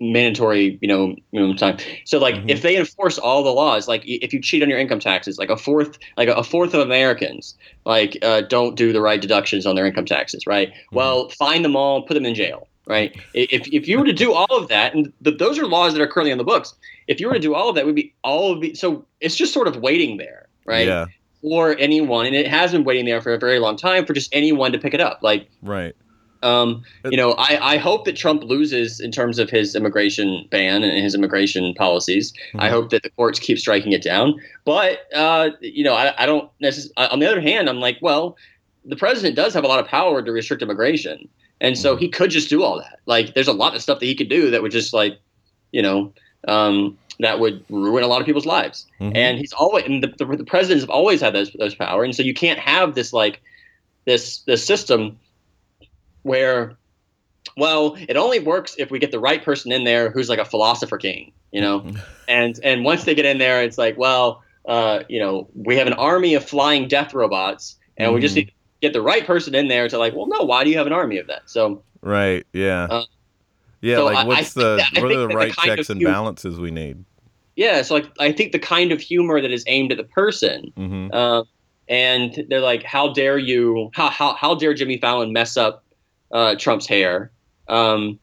mandatory, you know, minimum time. So like Mhm. if they enforce all the laws, like if you cheat on your income taxes, like a fourth, like a fourth of Americans, like uh, don't do the right deductions on their income taxes, right? Well, find them all, put them in jail. Right. If, if you were to do all of that, and th- those are laws that are currently on the books, if you were to do all of that, would be all of the. So it's just sort of waiting there, right? Yeah. For anyone, and it has been waiting there for a very long time for just anyone to pick it up. Like, Right. um, you know, I, I hope that Trump loses in terms of his immigration ban and his immigration policies. I Mhm. hope that the courts keep striking it down. But uh, you know, I, I don't necessarily. On the other hand, I'm like, well, the president does have a lot of power to restrict immigration, and so he could just do all that. Like, there's a lot of stuff that he could do that would just like, you know, um, that would ruin a lot of people's lives. Mhm. And he's always, and the, the, the presidents have always had those those power, and so you can't have this like this this system where well it only works if we get the right person in there who's like a philosopher king you know and and once they get in there it's like well uh, you know we have an army of flying death robots and we just Mhm. need to get the right person in there to like well no why do you have an army of that so Right. Yeah. Uh, Yeah, So like I- I what's the that- what are the the right of checks and balances we need? Yeah, so like I think the kind of humor that is aimed at the person, hmm uh, and they're like, "How dare you? How how how dare Jimmy Fallon mess up uh, Trump's hair?" Um,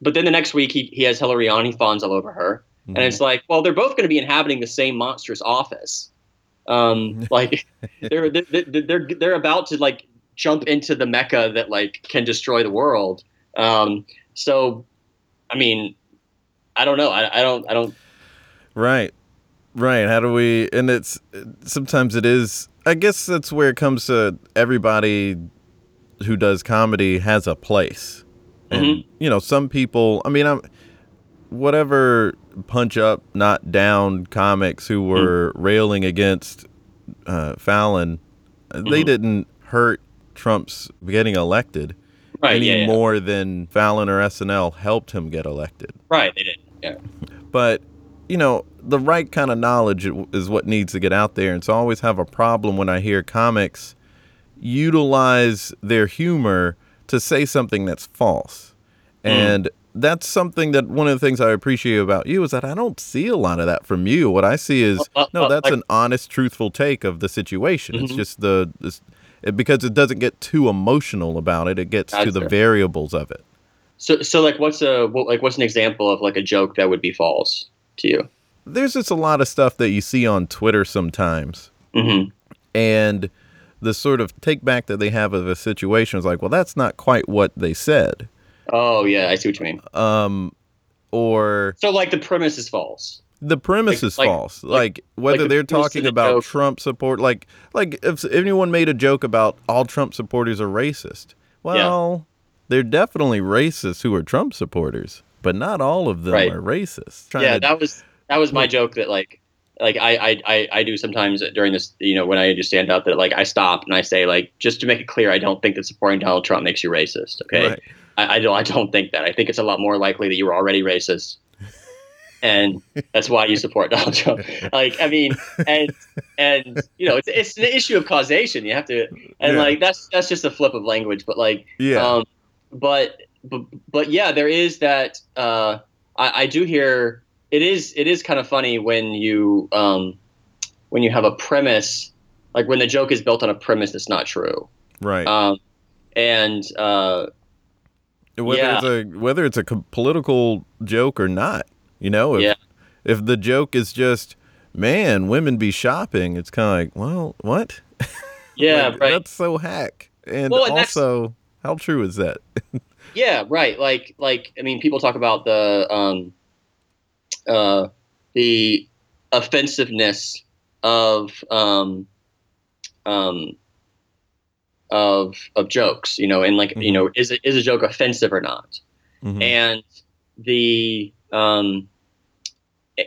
but then the next week he he has Hillary on, he fawns all over her, Mm-hmm. and it's like, well, they're both going to be inhabiting the same monstrous office. Um, like they're they're they're they're about to like jump into the mecha that like can destroy the world. Um, so, I mean, I don't know. I, I don't I don't Right. Right. How do we and it's sometimes it is I guess that's where it comes to everybody who does comedy has a place. And Mhm. you know, some people I mean I'm whatever punch up, not down comics who were railing against uh, Fallon, they Mhm. didn't hurt Trump's getting elected right. any yeah, yeah. more than Fallon or SNL helped him get elected. Right. They did. Yeah. but you know the right kind of knowledge is what needs to get out there and so i always have a problem when i hear comics utilize their humor to say something that's false and that's something that one of the things i appreciate about you is that i don't see a lot of that from you what i see is Well, no well, that's like- an honest truthful take of the situation it's Mhm. just the because it doesn't get too emotional about it it gets to the fair. variables of it So so like what's a what, like what's an example of like a joke that would be false to you? there's just a lot of stuff that you see on twitter sometimes hmm and the sort of take back that they have of a situation is like, well, that's not quite what they said, Oh yeah, I see what you mean. um, or So like the premise is false. The premise Like- is like- false. Like, whether the they're talking about joke- Trump support, like like if anyone made a joke about all Trump supporters are racist, well, they're definitely racist who are Trump supporters, but not all of them Right. are racist. Yeah, to- that was that was my joke that like like I, I I I do sometimes during this you know when I do stand up that like I stop and I say like just to make it clear I don't think that supporting Donald Trump makes you racist. Okay, Right. I, I don't I don't think that. I think it's a lot more likely that you were already racist. And that's why you support Donald Trump. Like, I mean, and and you know, it's it's an issue of causation. You have to, and Yeah. like that's that's just a flip of language. But like, yeah, um, but but but yeah, there is that. Uh, I, I do hear it is it is kind of funny when you um, when you have a premise like when the joke is built on a premise that's not true. right. Um, and uh, whether yeah. it's a whether it's a political joke or not you know if Yeah. if the joke is just man women be shopping it's kind of like well what yeah, Like, right. that's so hack and Well, and also how true is that Yeah, right. Like like I mean, people talk about the um, uh, the offensiveness of um, um, of of jokes, you know, and like you Mhm. know, is it is a joke offensive or not? Mhm. And the um,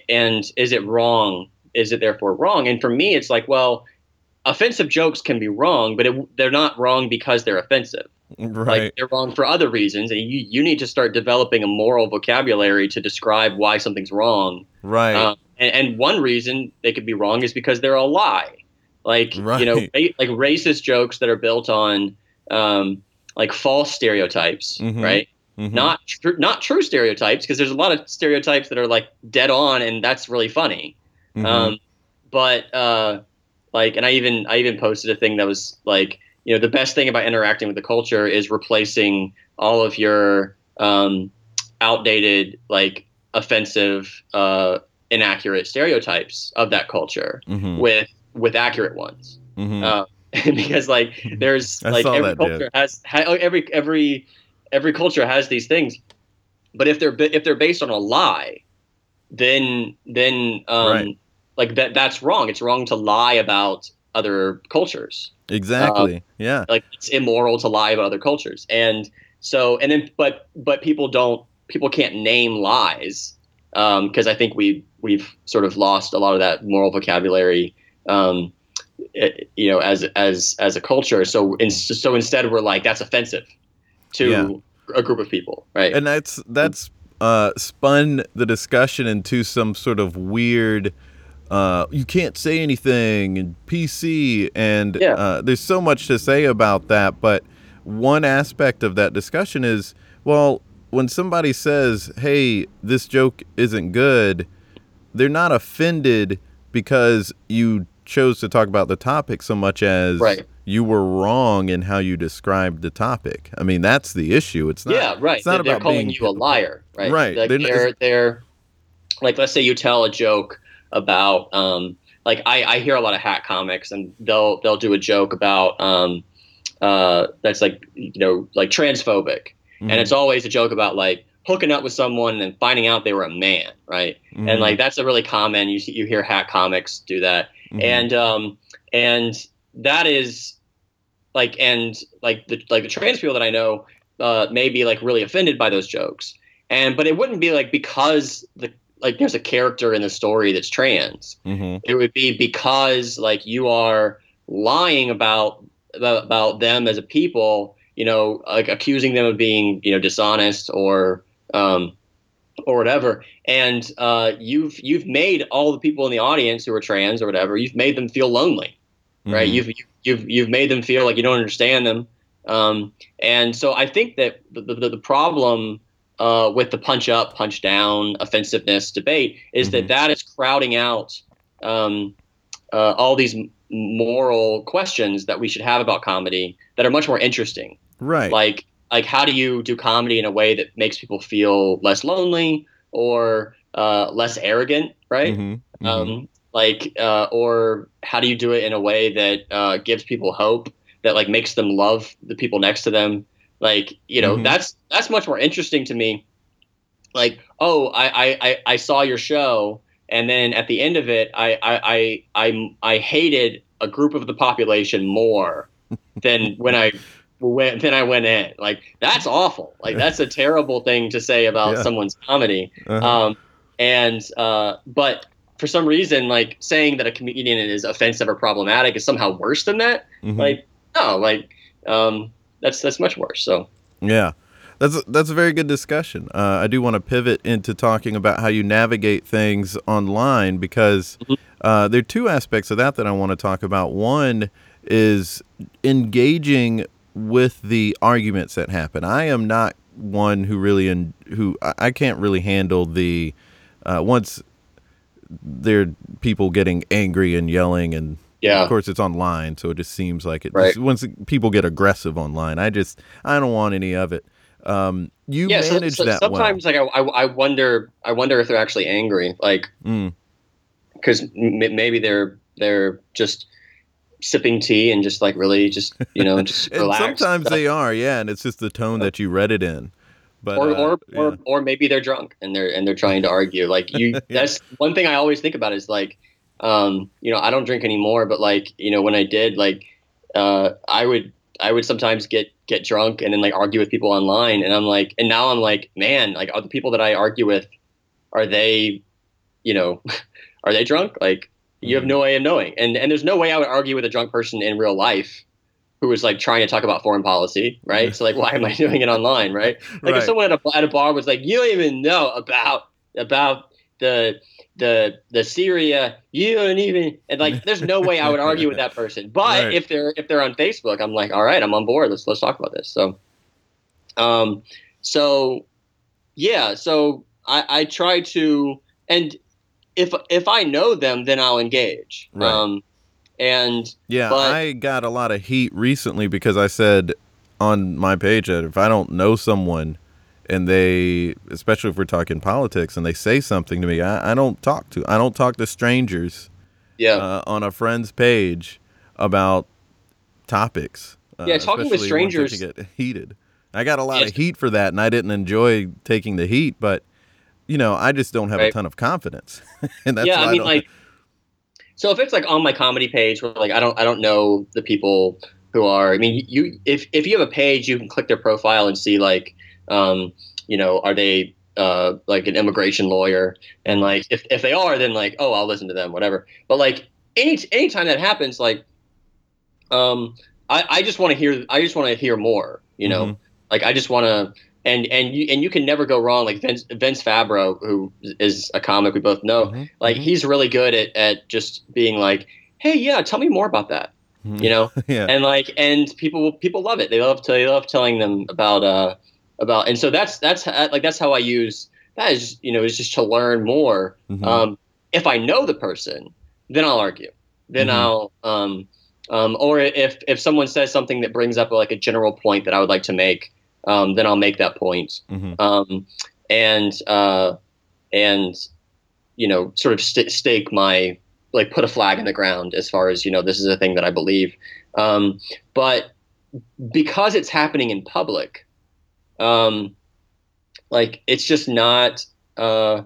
and is it wrong? Is it therefore wrong? And for me, it's like, well, offensive jokes can be wrong, but it, they're not wrong because they're offensive. Right. like they're wrong for other reasons and you, you need to start developing a moral vocabulary to describe why something's wrong. Right. Um, and, and one reason they could be wrong is because they're a lie. Like you know like racist jokes that are built on um, like false stereotypes Mhm. right Mhm. not tr- not true stereotypes because there's a lot of stereotypes that are like dead on and that's really funny Mhm. um, but uh, like, and I even I even posted a thing that was like, you know, the best thing about interacting with the culture is replacing all of your um, outdated, like, offensive, uh, inaccurate stereotypes of that culture Mhm. with with accurate ones. Mhm. Uh, because like, there's like every that, dude. has ha- every every every culture has these things, but if they're if they're based on a lie, then then um, Right. like that that's wrong. It's wrong to lie about other cultures. exactly yeah Like it's immoral to lie about other cultures. And so and then but but people don't people can't name lies because I think we we've sort of lost a lot of that moral vocabulary. Um, eh, you know, as as as a culture. So in, so instead, we're like that's offensive to Yeah. a group of people, right? and that's that's uh, spun the discussion into some sort of weird. Uh, you can't say anything and PC and Yeah. uh, there's so much to say about that. But one aspect of that discussion is well, when somebody says, "Hey, this joke isn't good," they're not offended because you chose to talk about the topic so much as Right. You were wrong in how you described the topic. I mean, that's the issue. It's not. yeah, right. It's not they're, they're about calling being you a liar, right? Right. Like They're they're, they're, like let's say you tell a joke about um like I, I hear a lot of hack comics and they'll they'll do a joke about um uh that's like you know like transphobic Mhm. and it's always a joke about like hooking up with someone and finding out they were a man, right? Mhm. And like that's a really common you you hear hack comics do that Mhm. and um and that is like and like the like the trans people that I know uh may be like really offended by those jokes. And but it wouldn't be like because the like there's a character in the story that's trans. Mhm. it would be because like you are lying about about, about them as a people you know like accusing them of being you know dishonest or um or whatever. And uh you've you've made all the people in the audience who are trans or whatever you've made them feel lonely right Mhm. you've you've you've made them feel like you don't understand them um and so i think that the the, the problem uh, with the punch up, punch down, offensiveness debate is Mhm. that that is crowding out um, uh, all these moral questions that we should have about comedy that are much more interesting. right. Like, like how do you do comedy in a way that makes people feel less lonely or uh, less arrogant, right? Mhm. Mhm. um, like uh, or how do you do it in a way that uh, gives people hope that like makes them love the people next to them like you know Mhm. that's that's much more interesting to me like oh I, I i i saw your show and then at the end of it i i i i, I hated a group of the population more than when i went then i went in like that's awful like that's a terrible thing to say about Yeah. someone's comedy Uh-huh. um, and uh, but for some reason, like saying that a comedian is offensive or problematic is somehow worse than that. Mhm. Like no, like um, that's that's much worse. So Yeah, that's a, that's a very good discussion. Uh, I do want to pivot into talking about how you navigate things online because Mhm. uh, there are two aspects of that that I want to talk about. One is engaging with the arguments that happen. I am not one who really in, who I, I can't really handle the uh, once there are people getting angry and yelling and yeah, of course, it's online, so it just seems like it. Right. just- once people get aggressive online, I just I don't want any of it. Um, you yeah. So, manage so that sometimes like I, I wonder I wonder if they're actually angry, like well. Mm, because m- maybe they're they're just sipping tea and just like really just you know just and relaxed. sometimes they are, yeah, and it's just the tone that you read it in. But or uh, or, yeah. or or maybe they're drunk and they're and they're trying to argue. Like you, Yeah. that's one thing I always think about is like, um, you know, I don't drink anymore, but like, you know, when I did, like, uh, I would I would sometimes get get drunk and then like argue with people online, and I'm like, and now I'm like, man, like, are the people that I argue with, are they, you know, are they drunk? Like, you have Mhm. no way of knowing, and and there's no way I would argue with a drunk person in real life. Who was like trying to talk about foreign policy, right? So like, why am I doing it online, right? Like Right. if someone at a, at a bar was like, "You don't even know about about the the the Syria, you don't even," and like, there's no way I would argue with that person. But Right. if they're if they're on Facebook, I'm like, "All right, I'm on board. Let's let's talk about this." So, um, so yeah, so I I try to and if if I know them, then I'll engage. Right. Um, and Yeah, But- I got a lot of heat recently because I said on my page that if I don't know someone and they, especially if we're talking politics, and they say something to me, I, I don't talk to. I don't talk to strangers yeah, uh, on a friend's page about topics. Uh, Yeah, talking with especially ones that strangers- get heated. I got a lot Yeah. of heat for that, and I didn't enjoy taking the heat, but you know, I just don't have a ton of confidence, and that's yeah, why I mean, don't- like, so if it's like on my comedy page where like I don't I don't know the people who are. I mean, you if if you have a page, you can click their profile and see like, um, you know, are they uh like an immigration lawyer? And like if if they are, then like oh I'll listen to them, whatever. But like any anytime that happens, like, um, I I just want to hear I just want to hear more. You know, Mhm. like I just want to. And, and you and you can never go wrong. Like Vince, Vince Fabro, who is a comic we both know, Mhm. like Mhm. he's really good at, at just being like, hey, yeah, tell me more about that, Mhm. you know, yeah, and like, and people people love it. They love to, they love telling them about uh about and so that's that's like that's how I use that is you know is just to learn more. Mhm. Um, if I know the person, then I'll argue. Then Mhm. I'll um, um, or if if someone says something that brings up like a general point that I would like to make, um, then I'll make that point. Mhm. Um, and uh, and you know sort of st- stake my like put a flag in the ground as far as you know this is a thing that I believe. Um, but because it's happening in public, um, like it's just not. Uh,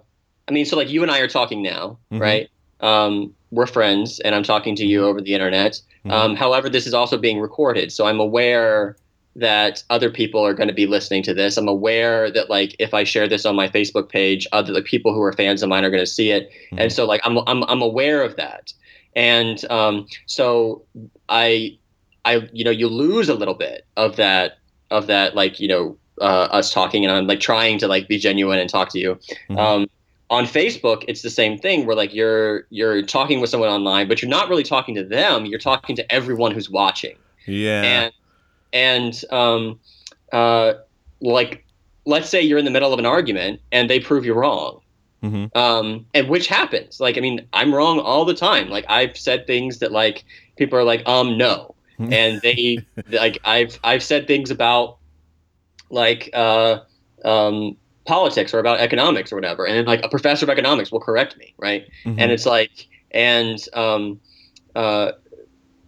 I mean, so like you and I are talking now, Mhm. right? Um, we're friends, and I'm talking to you over the internet. Mhm. Um, however, this is also being recorded, so I'm aware that other people are going to be listening to this. I'm aware that like if I share this on my Facebook page, other the people who are fans of mine are going to see it, Mhm. and so like I'm I'm I'm aware of that, and um, so I I you know you lose a little bit of that of that like you know uh, us talking and I'm like trying to like be genuine and talk to you. Mhm. Um, on Facebook, it's the same thing where like you're you're talking with someone online, but you're not really talking to them. You're talking to everyone who's watching yeah. and and um, uh, like let's say you're in the middle of an argument and they prove you wrong. Mhm. um, and which happens? Like i mean i'm wrong all the time. Like i've said things that like people are like um no. And they like i've i've said things about like uh um politics or about economics or whatever. And like a professor of economics will correct me right? Mhm. and it's like and um uh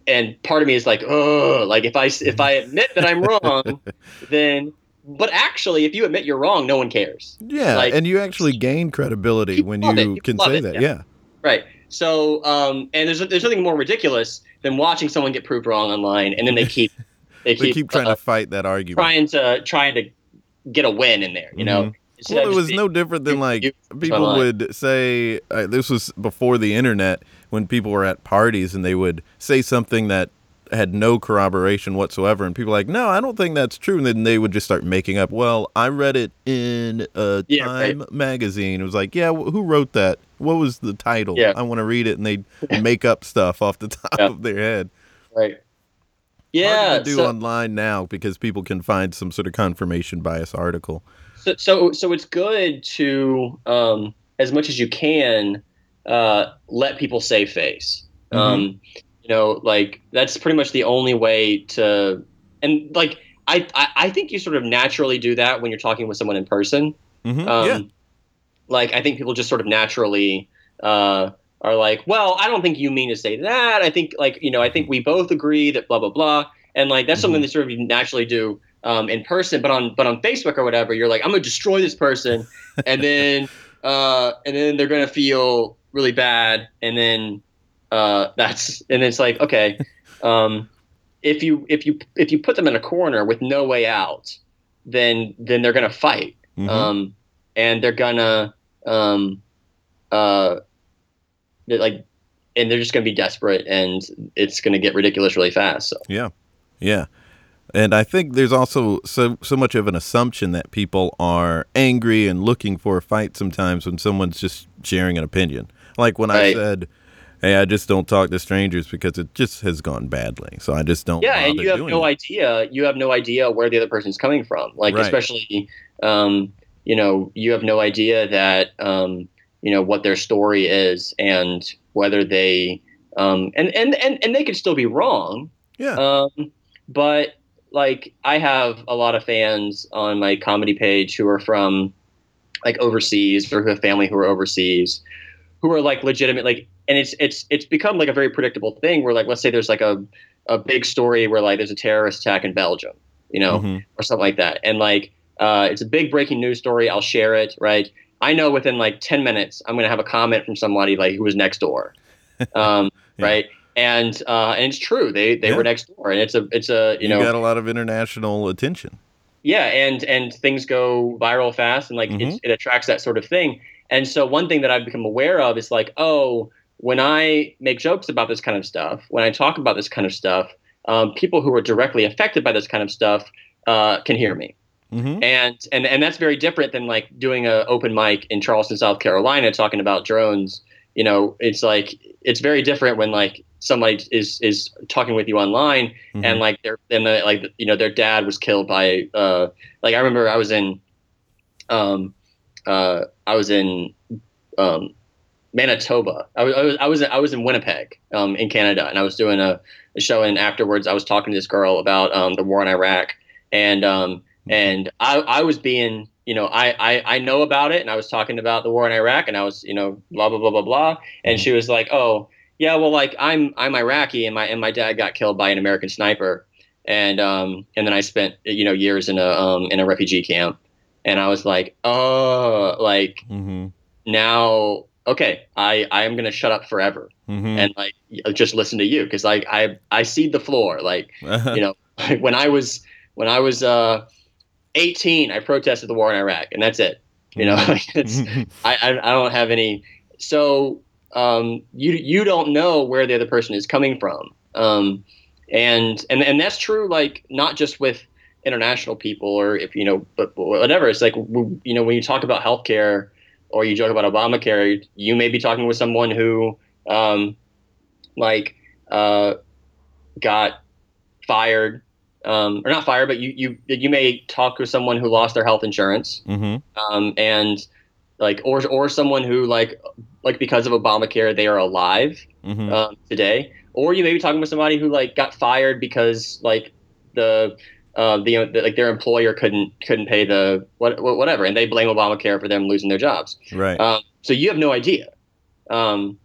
and part of me is like oh like if i if i admit that i'm wrong then but actually if you admit you're wrong no one cares Yeah, Like- and you actually gain credibility when you can say it, that. yeah. Yeah. right so um and there's there's nothing more ridiculous than watching someone get proved wrong online and then they keep they keep, They keep trying uh, to fight that argument. trying to trying to get a win in there you know Mhm. Instead Well, it was being- no different than like people online. would say. Uh, this was before the internet when people were at parties and they would say something that had no corroboration whatsoever, and people were like, "No, I don't think that's true." And then they would just start making up. Well, I read it in a Yeah, right. Time magazine. It was like, "Yeah, wh- who wrote that? What was the title? Yeah. I want to read it." And they make up stuff off the top Yeah. of their head. right yeah do so- online now because people can find some sort of confirmation bias article. So, so, so it's good to, um, as much as you can, uh, let people save face. Um, you know, like that's pretty much the only way to, and like I, I, I think you sort of naturally do that when you're talking with someone in person. Mhm, Um, yeah. Like I think people just sort of naturally uh, are like, well, I don't think you mean to say that. I think like you know, I think we both agree that blah blah blah, and like that's something that sort of you naturally do um, in person. But on but on Facebook or whatever, you're like, I'm gonna destroy this person, and then uh, and then they're gonna feel really bad, and then uh, that's and it's like okay. Um, if you if you if you put them in a corner with no way out, then then they're gonna fight Mhm. um, and they're gonna um, uh, they're like, and they're just gonna be desperate, and it's gonna get ridiculous really fast. So Yeah. Yeah. And I think there's also so so much of an assumption that people are angry and looking for a fight sometimes when someone's just sharing an opinion. Like when I said, "Hey, I just don't talk to strangers because it just has gone badly." So I just don't yeah, and you have no it. idea. You have no idea where the other person's coming from. Like Right. especially, um, you know, you have no idea that um, you know what their story is and whether they um, and and and and they could still be wrong. Yeah. Um, but like I have a lot of fans on my comedy page who are from like overseas or who have family who are overseas who are like legitimate like and it's it's it's become like a very predictable thing where like let's say there's like a a big story where like there's a terrorist attack in Belgium, you know, Mhm. or something like that. And like uh, it's a big breaking news story. I'll share it, right? I know within like 10 minutes I'm going to have a comment from somebody like who was next door. Um, Yeah. right? And uh, and it's true. They they Yeah. were next door and it's a it's a you, You, know got a lot of international attention. yeah and and things go viral fast and like Mhm. it's, it attracts that sort of thing and so one thing that i've become aware of is like oh when i make jokes about this kind of stuff when i talk about this kind of stuff um, people who are directly affected by this kind of stuff uh, can hear me. Hmm and and and that's very different than like doing a open mic in charleston south carolina talking about drones. You know, it's like it's very different when like somebody is is talking with you online Mhm. and like their and the, like you know their dad was killed by uh like I remember I was in um uh I was in um Manitoba. I was I was I was, I was in Winnipeg um in Canada and I was doing a, a show and afterwards I was talking to this girl about um the war in Iraq and um and I I was being you know I, I I know about it and I was talking about the war in Iraq and I was you know blah blah blah blah blah and she was like oh yeah well like I'm I'm Iraqi and my and my dad got killed by an American sniper and um and then I spent you know years in a um in a refugee camp and I was like oh like Mm-hmm. now okay I I am gonna shut up forever Mm-hmm. and like just listen to you because like I I see the floor like you know when I was when I was uh 18 I protested the war in Iraq and that's it you know it's I, I I don't have any so um you you don't know where the other person is coming from um and and and that's true like not just with international people or if you know but whatever it's like you know when you talk about healthcare or you joke about Obamacare you may be talking with someone who um like uh got fired um, or not fired, but you, you you may talk with someone who lost their health insurance, mm-hmm. um, and like or or someone who like like because of Obamacare they are alive Mm-hmm. um, today, or you may be talking with somebody who like got fired because like the uh, the, the like their employer couldn't couldn't pay the what whatever, and they blame Obamacare for them losing their jobs. right. Um, so you have no idea. Um,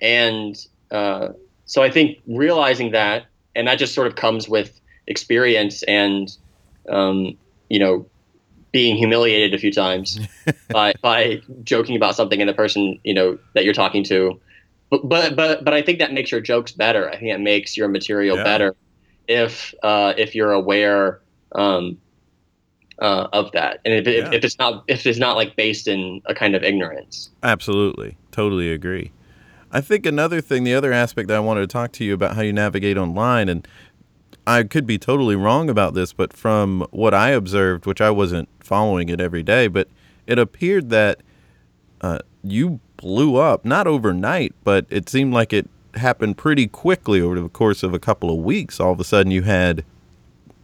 and uh, so I think realizing that, and that just sort of comes with experience and, um, you know, being humiliated a few times by, by joking about something and the person, you know, that you're talking to. But, but, but, but I think that makes your jokes better. I think that makes your material Yeah. better if, uh, if you're aware, um, uh, of that. And if, Yeah. if, if it's not, if it's not like based in a kind of ignorance. Absolutely. Totally agree. I think another thing, the other aspect that I wanted to talk to you about how you navigate online, and I could be totally wrong about this, but from what I observed, which I wasn't following it every day, but it appeared that uh, you blew up, not overnight, but it seemed like it happened pretty quickly over the course of a couple of weeks. All of a sudden, you had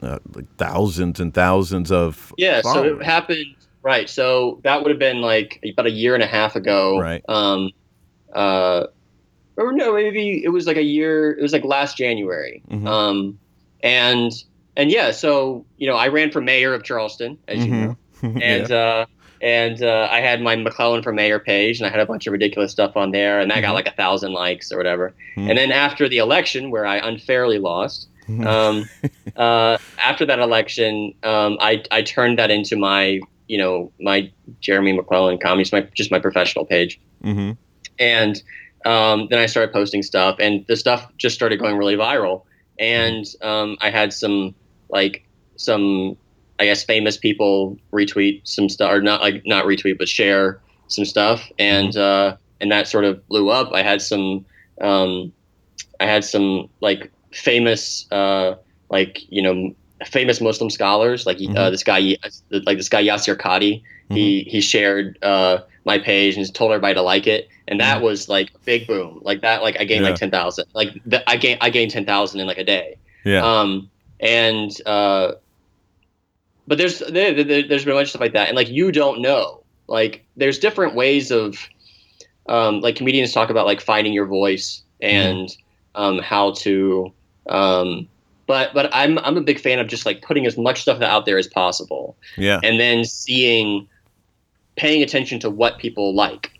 uh, like thousands and thousands of Yeah, so it happened right. So that would have been like about a year and a half ago. Right. Um, uh, or no, maybe it was like a year. It was like last January. Mhm. Um, and and yeah, so you know, I ran for mayor of Charleston, as you know, and uh, and uh, I had my McLellan for mayor page, and I had a bunch of ridiculous stuff on there, and that Mhm. got like a thousand likes or whatever. Mhm. And then after the election, where I unfairly lost, um, uh, after that election, um, I I turned that into my you know my Jeremy McLellan comedy, just my just my professional page, Mhm. and um, then I started posting stuff, and the stuff just started going really viral, and um, I had some like some I guess famous people retweet some stuff, or not like not retweet, but share some stuff, and uh, and that sort of blew up. I had some um, I had some like famous uh, like you know famous Muslim scholars like uh, Mhm. this guy like this guy Yasir Qadhi. He he shared uh, my page and told everybody to like it, and that was like a big boom. Like that, like I gained Yeah. like ten thousand. Like th- I gained I gained ten thousand in like a day. yeah. Um, and uh, but there's there, there, there's been a bunch of stuff like that, and like you don't know. Like there's different ways of um, like comedians talk about like finding your voice and um, how to. Um, but but I'm I'm a big fan of just like putting as much stuff out there as possible, yeah. and then seeing, paying attention to what people like,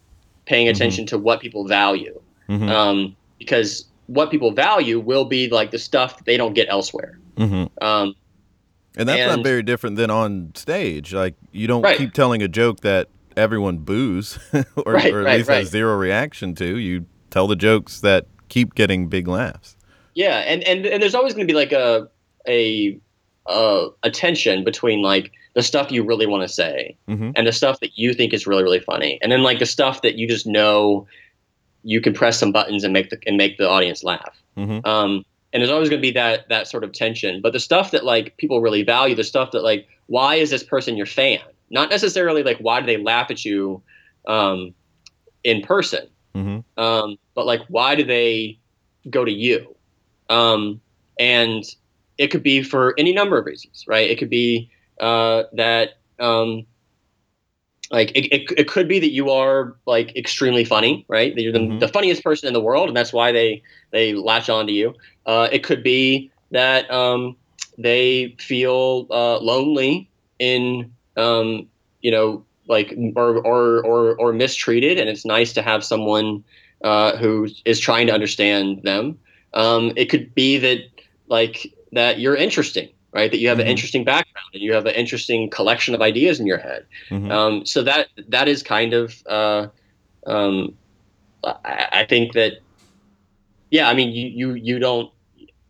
paying Mhm. attention to what people value, Mhm. um, because what people value will be like the stuff that they don't get elsewhere. Mhm. Um, And that's not very different than on stage. Like you don't Right. keep telling a joke that everyone boos or, Right, or at right, least has zero reaction to. You tell the jokes that keep getting big laughs. yeah, and, and and there's always going to be like a a uh, a tension between like the stuff you really want to say Mhm. and the stuff that you think is really really funny, and then like the stuff that you just know you can press some buttons and make the and make the audience laugh. Mhm. Um, and there's always going to be that that sort of tension. But the stuff that like people really value, the stuff that like, why is this person your fan? Not necessarily like why do they laugh at you um, in person, Mhm. Um, but like, why do they go to you? Um, and it could be for any number of reasons, right? It could be uh, that um, like it, it, it could be that you are like extremely funny, right? That you're the, Mhm. the funniest person in the world, and that's why they they latch on to you. Uh, it could be that um, they feel uh, lonely in um, you know like or, or or or mistreated, and it's nice to have someone uh, who is trying to understand them. Um, it could be that like that you're interesting, right? That you have an Mhm. interesting background and you have an interesting collection of ideas in your head. Mhm. Um, so that that is kind of uh, um, I, I think that yeah, I mean you you you don't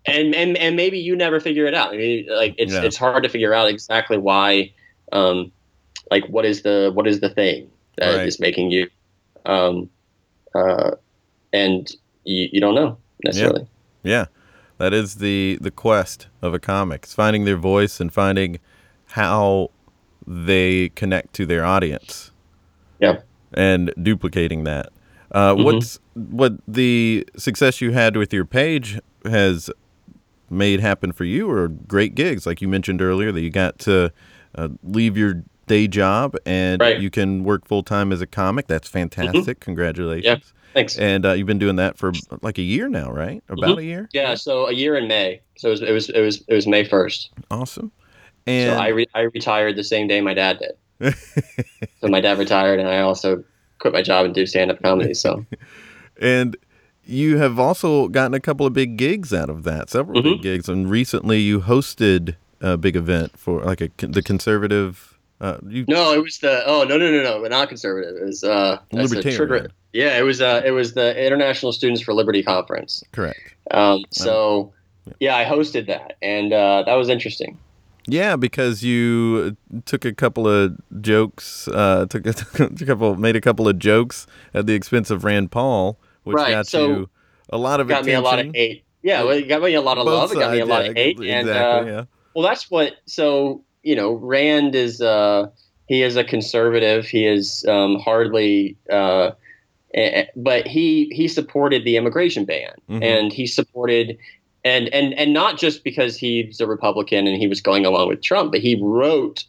and and and maybe you never figure it out. I mean, like it's Yeah. it's hard to figure out exactly why um, like what is the what is the thing that is Right. making you um, uh, and you, you don't know necessarily. Yeah, that is the the quest of a comic. It's finding their voice and finding how they connect to their audience. Yeah. and duplicating that. Uh, Mhm. What's what the success you had with your page has made happen for you, or great gigs, like you mentioned earlier, that you got to uh, leave your day job and Right. you can work full time as a comic. That's fantastic. Congratulations. Thanks. And uh, you've been doing that for like a year now, right? About a year. Mm-hmm. Yeah, so a year in May. So it was it was it was, it was May first. Awesome. And so I re- I retired the same day my dad did. so my dad retired, and I also quit my job and do stand up comedy. So and you have also gotten a couple of big gigs out of that, several big Mhm. gigs. And recently, you hosted a big event for like a the conservative. Uh, you no, it was the oh no no no no, but not conservative. It was uh Libertarian. trigger- Yeah, it was uh it was the International Students for Liberty conference. correct? Um, so yeah, I hosted that, and uh, that was interesting. Yeah, because you took a couple of jokes, uh, took a, took a couple, made a couple of jokes at the expense of Rand Paul, which Right, got so you a lot of got me a lot of hate. Yeah, well, it got me a lot of Both love. It got me a lot yeah, of hate, exactly, and uh, yeah. Well, that's what. So you know, Rand is uh, he is a conservative. He is um, hardly, uh, but he he supported the immigration ban, Mhm. and he supported. And, and and not just because he's a Republican and he was going along with Trump, but he wrote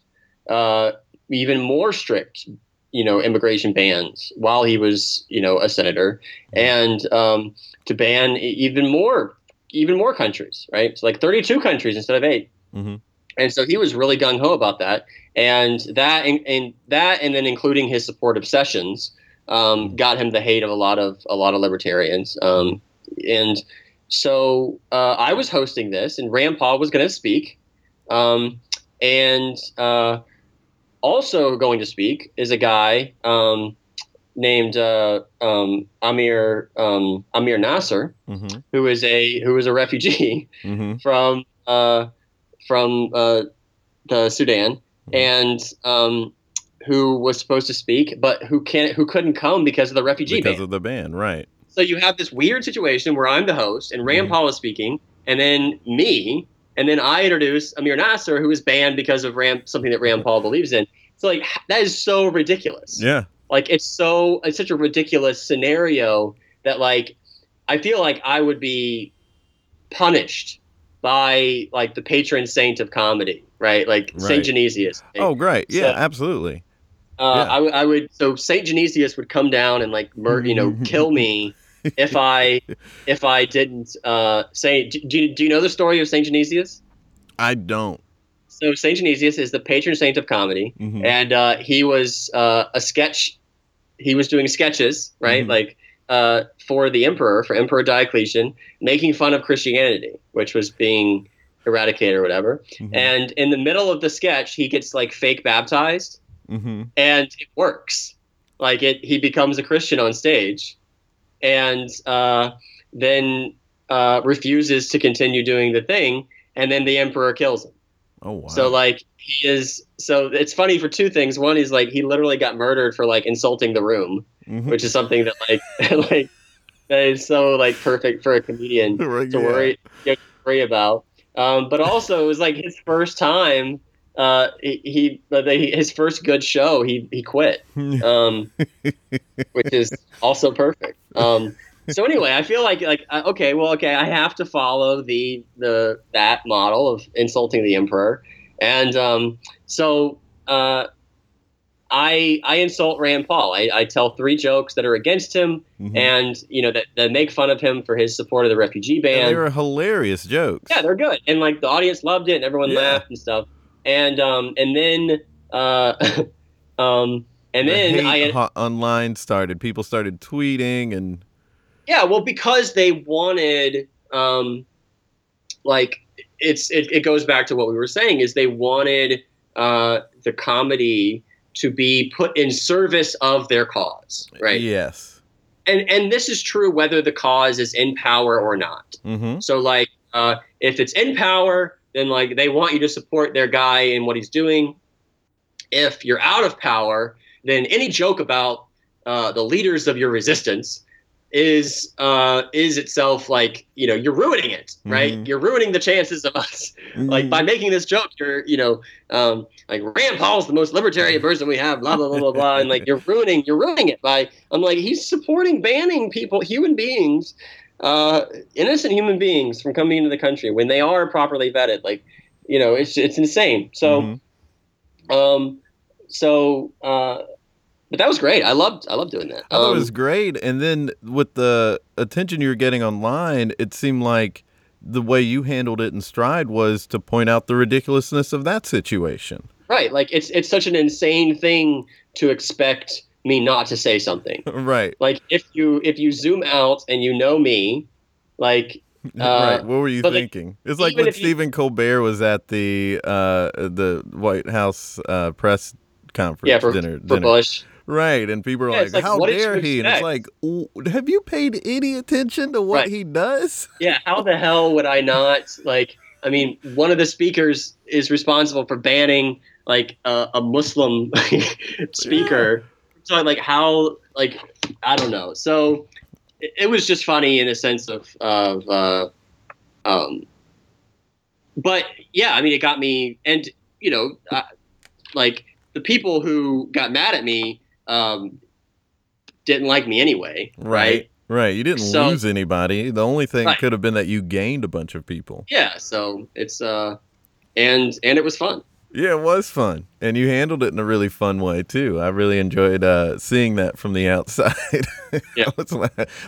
uh, even more strict, you know, immigration bans while he was, you know, a senator, and um, to ban even more, even more countries, right? So like 32 countries instead of eight. Mhm. And so he was really gung ho about that, and that and, and that, and then including his support of Sessions, um, got him the hate of a lot of a lot of libertarians. Um, and so uh, I was hosting this, and Rand Paul was going to speak, um, and uh, also going to speak is a guy um, named uh, um, Amir um, Amir Nasser, Mhm, who is a who is a refugee mhm, from uh, from uh, the Sudan, and um, who was supposed to speak, but who can't who couldn't come because of the refugee because ban. of the ban, right? so you have this weird situation where I'm the host and Rand Mhm. Paul is speaking, and then me, and then I introduce Amir Nasser, who is banned because of Rand, something that Rand Paul believes in. So like that is so ridiculous. Yeah, Like it's so it's such a ridiculous scenario that like I feel like I would be punished by like the patron saint of comedy, right? Like Right. Saint Genesius. Oh, great. Yeah, So- absolutely. Uh, yeah. I, w- I would so Saint Genesius would come down and like mur- you know kill me if I if I didn't uh, say. Do, do, you, do you know the story of Saint Genesius? I don't. So Saint Genesius is the patron saint of comedy, Mhm. and uh, he was uh, a sketch. He was doing sketches, right? Mhm. Like uh, for the emperor, for Emperor Diocletian, making fun of Christianity, which was being eradicated or whatever. Mhm. And in the middle of the sketch, he gets like fake baptized, Mhm. and it works. Like it, he becomes a Christian on stage, and uh, then uh, refuses to continue doing the thing, and then the emperor kills him. Oh wow. So like he is. So it's funny for two things. One is like he literally got murdered for like insulting the room, Mhm. which is something that like like that is so like perfect for a comedian Right, to yeah. worry you know, to worry about. Um, but also it was like his first time uh, he, he they, his first good show he he quit, um, which is also perfect. Um, so anyway, I feel like like uh, okay, well, okay, I have to follow the the that model of insulting the emperor, and um, so uh, I I insult Rand Paul. I, I tell three jokes that are against him, Mhm. and you know that, that make fun of him for his support of the refugee ban. And they were hilarious jokes. Yeah, they're good, and like the audience loved it, and everyone Yeah. laughed and stuff. And um, and then uh, um, and The then I online started. People started tweeting and yeah, well, because they wanted um, like it's it, it goes back to what we were saying is they wanted uh the comedy to be put in service of their cause, right? Yes. And and this is true whether the cause is in power or not. Mm-hmm. So like, uh, if it's in power, then like they want you to support their guy and what he's doing. If you're out of power, then any joke about uh, the leaders of your resistance is uh, is itself like you know you're ruining it, right? Mhm. You're ruining the chances of us. Like by making this joke, you're you know um, like Rand Paul's the most libertarian person we have, blah blah blah blah blah, and like you're ruining you're ruining it by I'm like he's supporting banning people, human beings uh, innocent human beings from coming into the country when they are properly vetted. Like, you know, it's it's insane. So, Mhm. um, so, uh, but that was great. I loved I loved doing that. I thought it Um, was great. And then with the attention you were getting online, it seemed like the way you handled it in stride was to point out the ridiculousness of that situation. right. Like it's it's such an insane thing to expect me not to say something. right. Like if you if you zoom out and you know me, like right. What were you like, thinking? it's like when if you- Stephen Colbert was at the uh, the White House uh, press conference yeah, for, dinner. for dinner. Bush. Right, and people are Yeah, like, like, "How what did you dare he?" And it's like, "Have you paid any attention to what Right. he does?" Yeah, how the hell would I not like? I mean, one of the speakers is responsible for banning like a, a Muslim speaker. So like how like I don't know. So it, it was just funny in a sense of of uh, um, but yeah, I mean, it got me, and you know, uh, like the people who got mad at me um, didn't like me anyway, right? Right. You didn't So- lose anybody. The only thing Right. could have been that you gained a bunch of people. Yeah, so it's uh, and and it was fun. Yeah, it was fun. And you handled it in a really fun way too. I really enjoyed uh, seeing that from the outside. Yeah. Was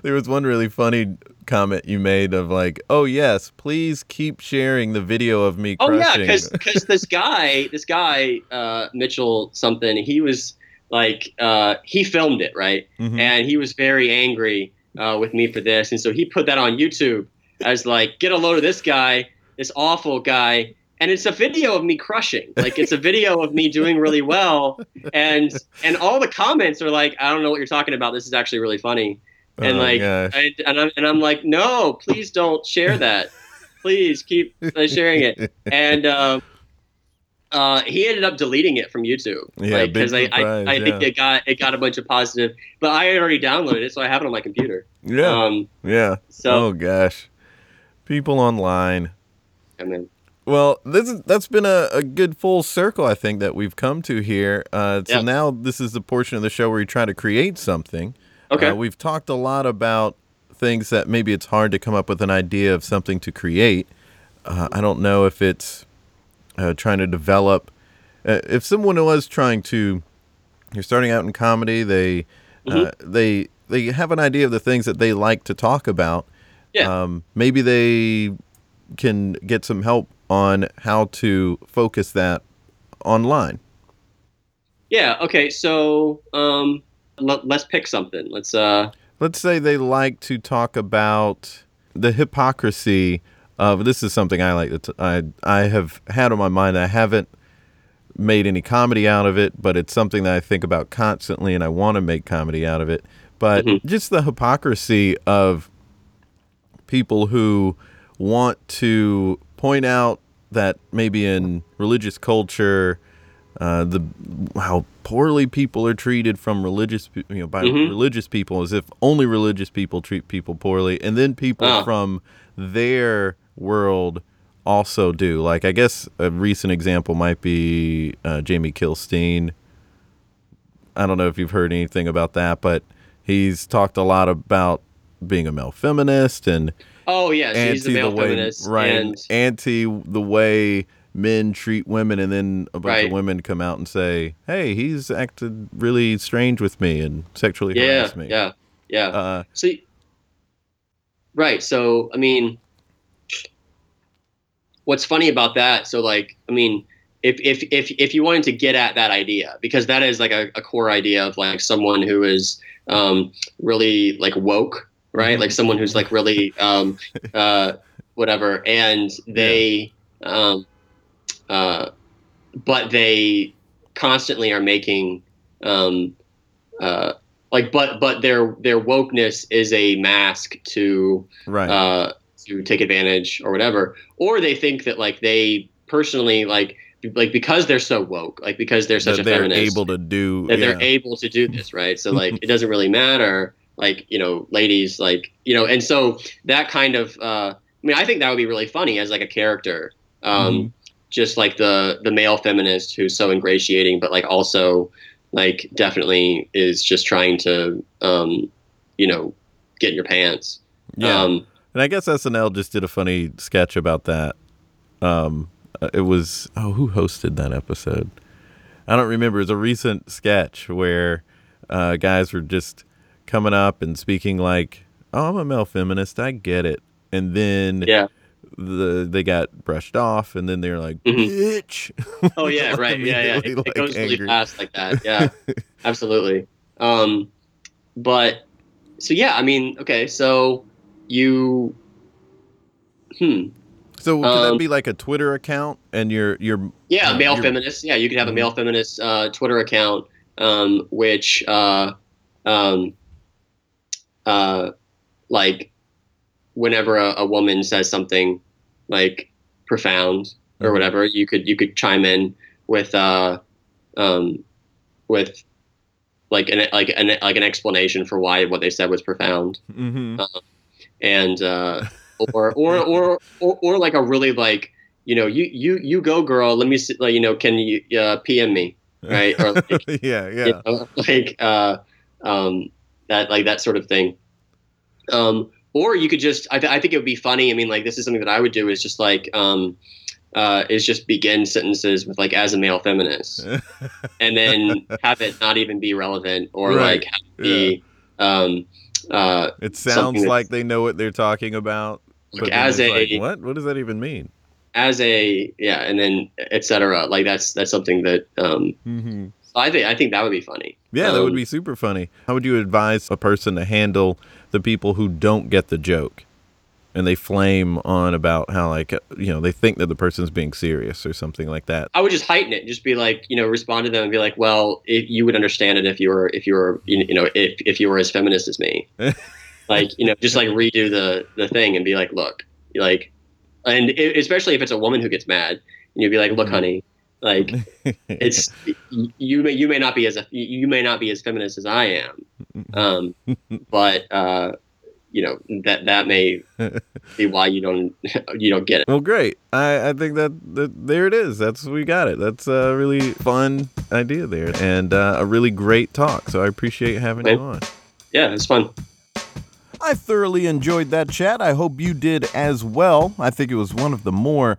there was one really funny comment you made of like, "Oh yes, please keep sharing the video of me Oh yeah, crushing." because this guy, this guy uh, Mitchell something, he was like uh, he filmed it right, Mhm. and he was very angry uh, with me for this, and so he put that on YouTube as like, get a load of this guy, this awful guy. And it's a video of me crushing. Like it's a video of me doing really well, and and all the comments are like, I don't know what you're talking about. This is actually really funny. and Oh, like. I, and I'm and I'm like, no, please don't share that. please keep uh, sharing it. And um, uh, he ended up deleting it from YouTube. Yeah, like, big I, I, I think it got it got a bunch of positive, but I already downloaded it, so I have it on my computer. yeah, Um, yeah. so oh gosh, people online. I mean, Well, this is that's been a, a good full circle, I think, that we've come to here. Uh, so Yeah. now this is the portion of the show where you try to create something. okay, Uh, we've talked a lot about things that maybe it's hard to come up with an idea of something to create. Uh, I don't know if it's uh, trying to develop. Uh, if someone was trying to, you're starting out in comedy, they uh, Mm-hmm. they they have an idea of the things that they like to talk about. Yeah. Um, maybe they can get some help on how to focus that online. yeah, okay. So um, let, let's pick something. Let's uh, let's say they like to talk about the hypocrisy of this is something I like that I I have had on my mind. I haven't made any comedy out of it, but it's something that I think about constantly, and I want to make comedy out of it. But Mhm. just the hypocrisy of people who want to point out that maybe in religious culture, uh, the how poorly people are treated from religious, you know, by Mhm. religious people, as if only religious people treat people poorly, and then people Ah. from their world also do. Like, I guess a recent example might be uh, Jamie Kilstein. I don't know if you've heard anything about that, but he's talked a lot about being a male feminist and Oh yes, he's a anti male the way, feminist, right? and anti the way men treat women, and then a bunch Right. of women come out and say, "Hey, he's acted really strange with me and sexually yeah, harassed me." yeah, yeah. Uh, So, right. So, I mean, what's funny about that? So, like, I mean, if if if if you wanted to get at that idea, because that is like a, a core idea of like someone who is um, really like woke, right? Like someone who's like really um, uh, whatever, and they, um, uh, but they constantly are making. Um, uh, like but but their their wokeness is a mask to right. uh to take advantage or whatever or they think that like they personally like like because they're so woke like because they're such that a they're feminist able to do. that yeah. they're able to do this right so like it doesn't really matter like you know ladies like you know and so that kind of uh i mean i think that would be really funny as like a character um Mhm. just like the the male feminist who's so ingratiating but like also like definitely is just trying to um you know get in your pants yeah. um And I guess SNL just did a funny sketch about that. Um, uh, it was oh, who hosted that episode? I don't remember. It's a recent sketch where uh, guys were just coming up and speaking like, "Oh, I'm a male feminist. I get it." And then yeah the they got brushed off, and then they're like, Mhm. "Bitch." oh yeah right yeah yeah it, it goes like, really angry. fast like that yeah absolutely um but so yeah i mean okay so you hmm So could that Um, be like a Twitter account, and you're you're Yeah, Uh, male feminist. Yeah, you could have a Mhm. male feminist uh, Twitter account, um, which, uh, um, uh, like, whenever a, a woman says something like profound or Mhm. whatever, you could you could chime in with uh, um, with like an like an like an explanation for why what they said was profound Mhm. And uh, or, or or or or like a really like you know you you you go girl let me see, like you know can you uh, PM me right or like, yeah, yeah. you know, like uh, um, that like that sort of thing um, or you could just I, th- I think it would be funny I mean like this is something that I would do is just like um, uh, is just begin sentences with like as a male feminist and then have it not even be relevant or Right. like have it be um, uh, It sounds like they know what they're talking about. Like, as a- like, what? What does that even mean? as a yeah and then etc like that's that's something that um Mm-hmm. i think i think that would be funny Yeah, that would Um, be super funny. How would you advise a person to handle the people who don't get the joke, and they flame on about how like you know they think that the person's being serious or something like that? i would just heighten it just be like you know respond to them and be like well if you would understand it if you were if you were you know if, if you were as feminist as me like you know just like redo the the thing and be like look like and i especially if it's a woman who gets mad and you'd be like look Mhm. honey like it's you may you may not be as a you may not be as feminist as I am, um, but uh, you know that that may be why you don't you don't get it. Well, great. I, I think that, that there it is. That's we got it. That's a really fun idea there, and uh, a really great talk. So I appreciate having you on. Yeah, it's fun. I thoroughly enjoyed that chat. I hope you did as well. I think it was one of the more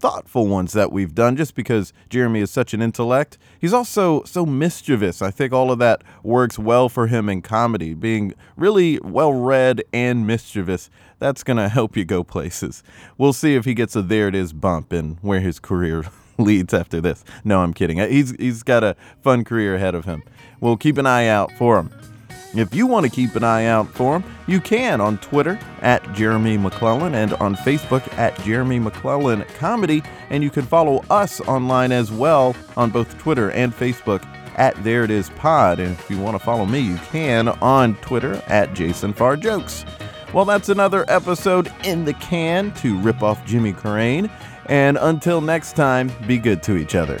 thoughtful ones that we've done just because Jeremy is such an intellect. He's also so mischievous. I think all of that works well for him in comedy. Being really well read and mischievous, that's going to help you go places. We'll see if he gets a there it is bump and where his career leads after this. No, I'm kidding. He's he's got a fun career ahead of him. We'll keep an eye out for him. If you want to keep an eye out for him, you can on Twitter at Jeremy McLellan and on Facebook at Jeremy McLellan Comedy. And you can follow us online as well on both Twitter and Facebook at There It Is Pod. And if you want to follow me, you can on Twitter at Jason Farr Jokes. Well, that's another episode in the can to rip off Jimmy Crane. And until next time, be good to each other.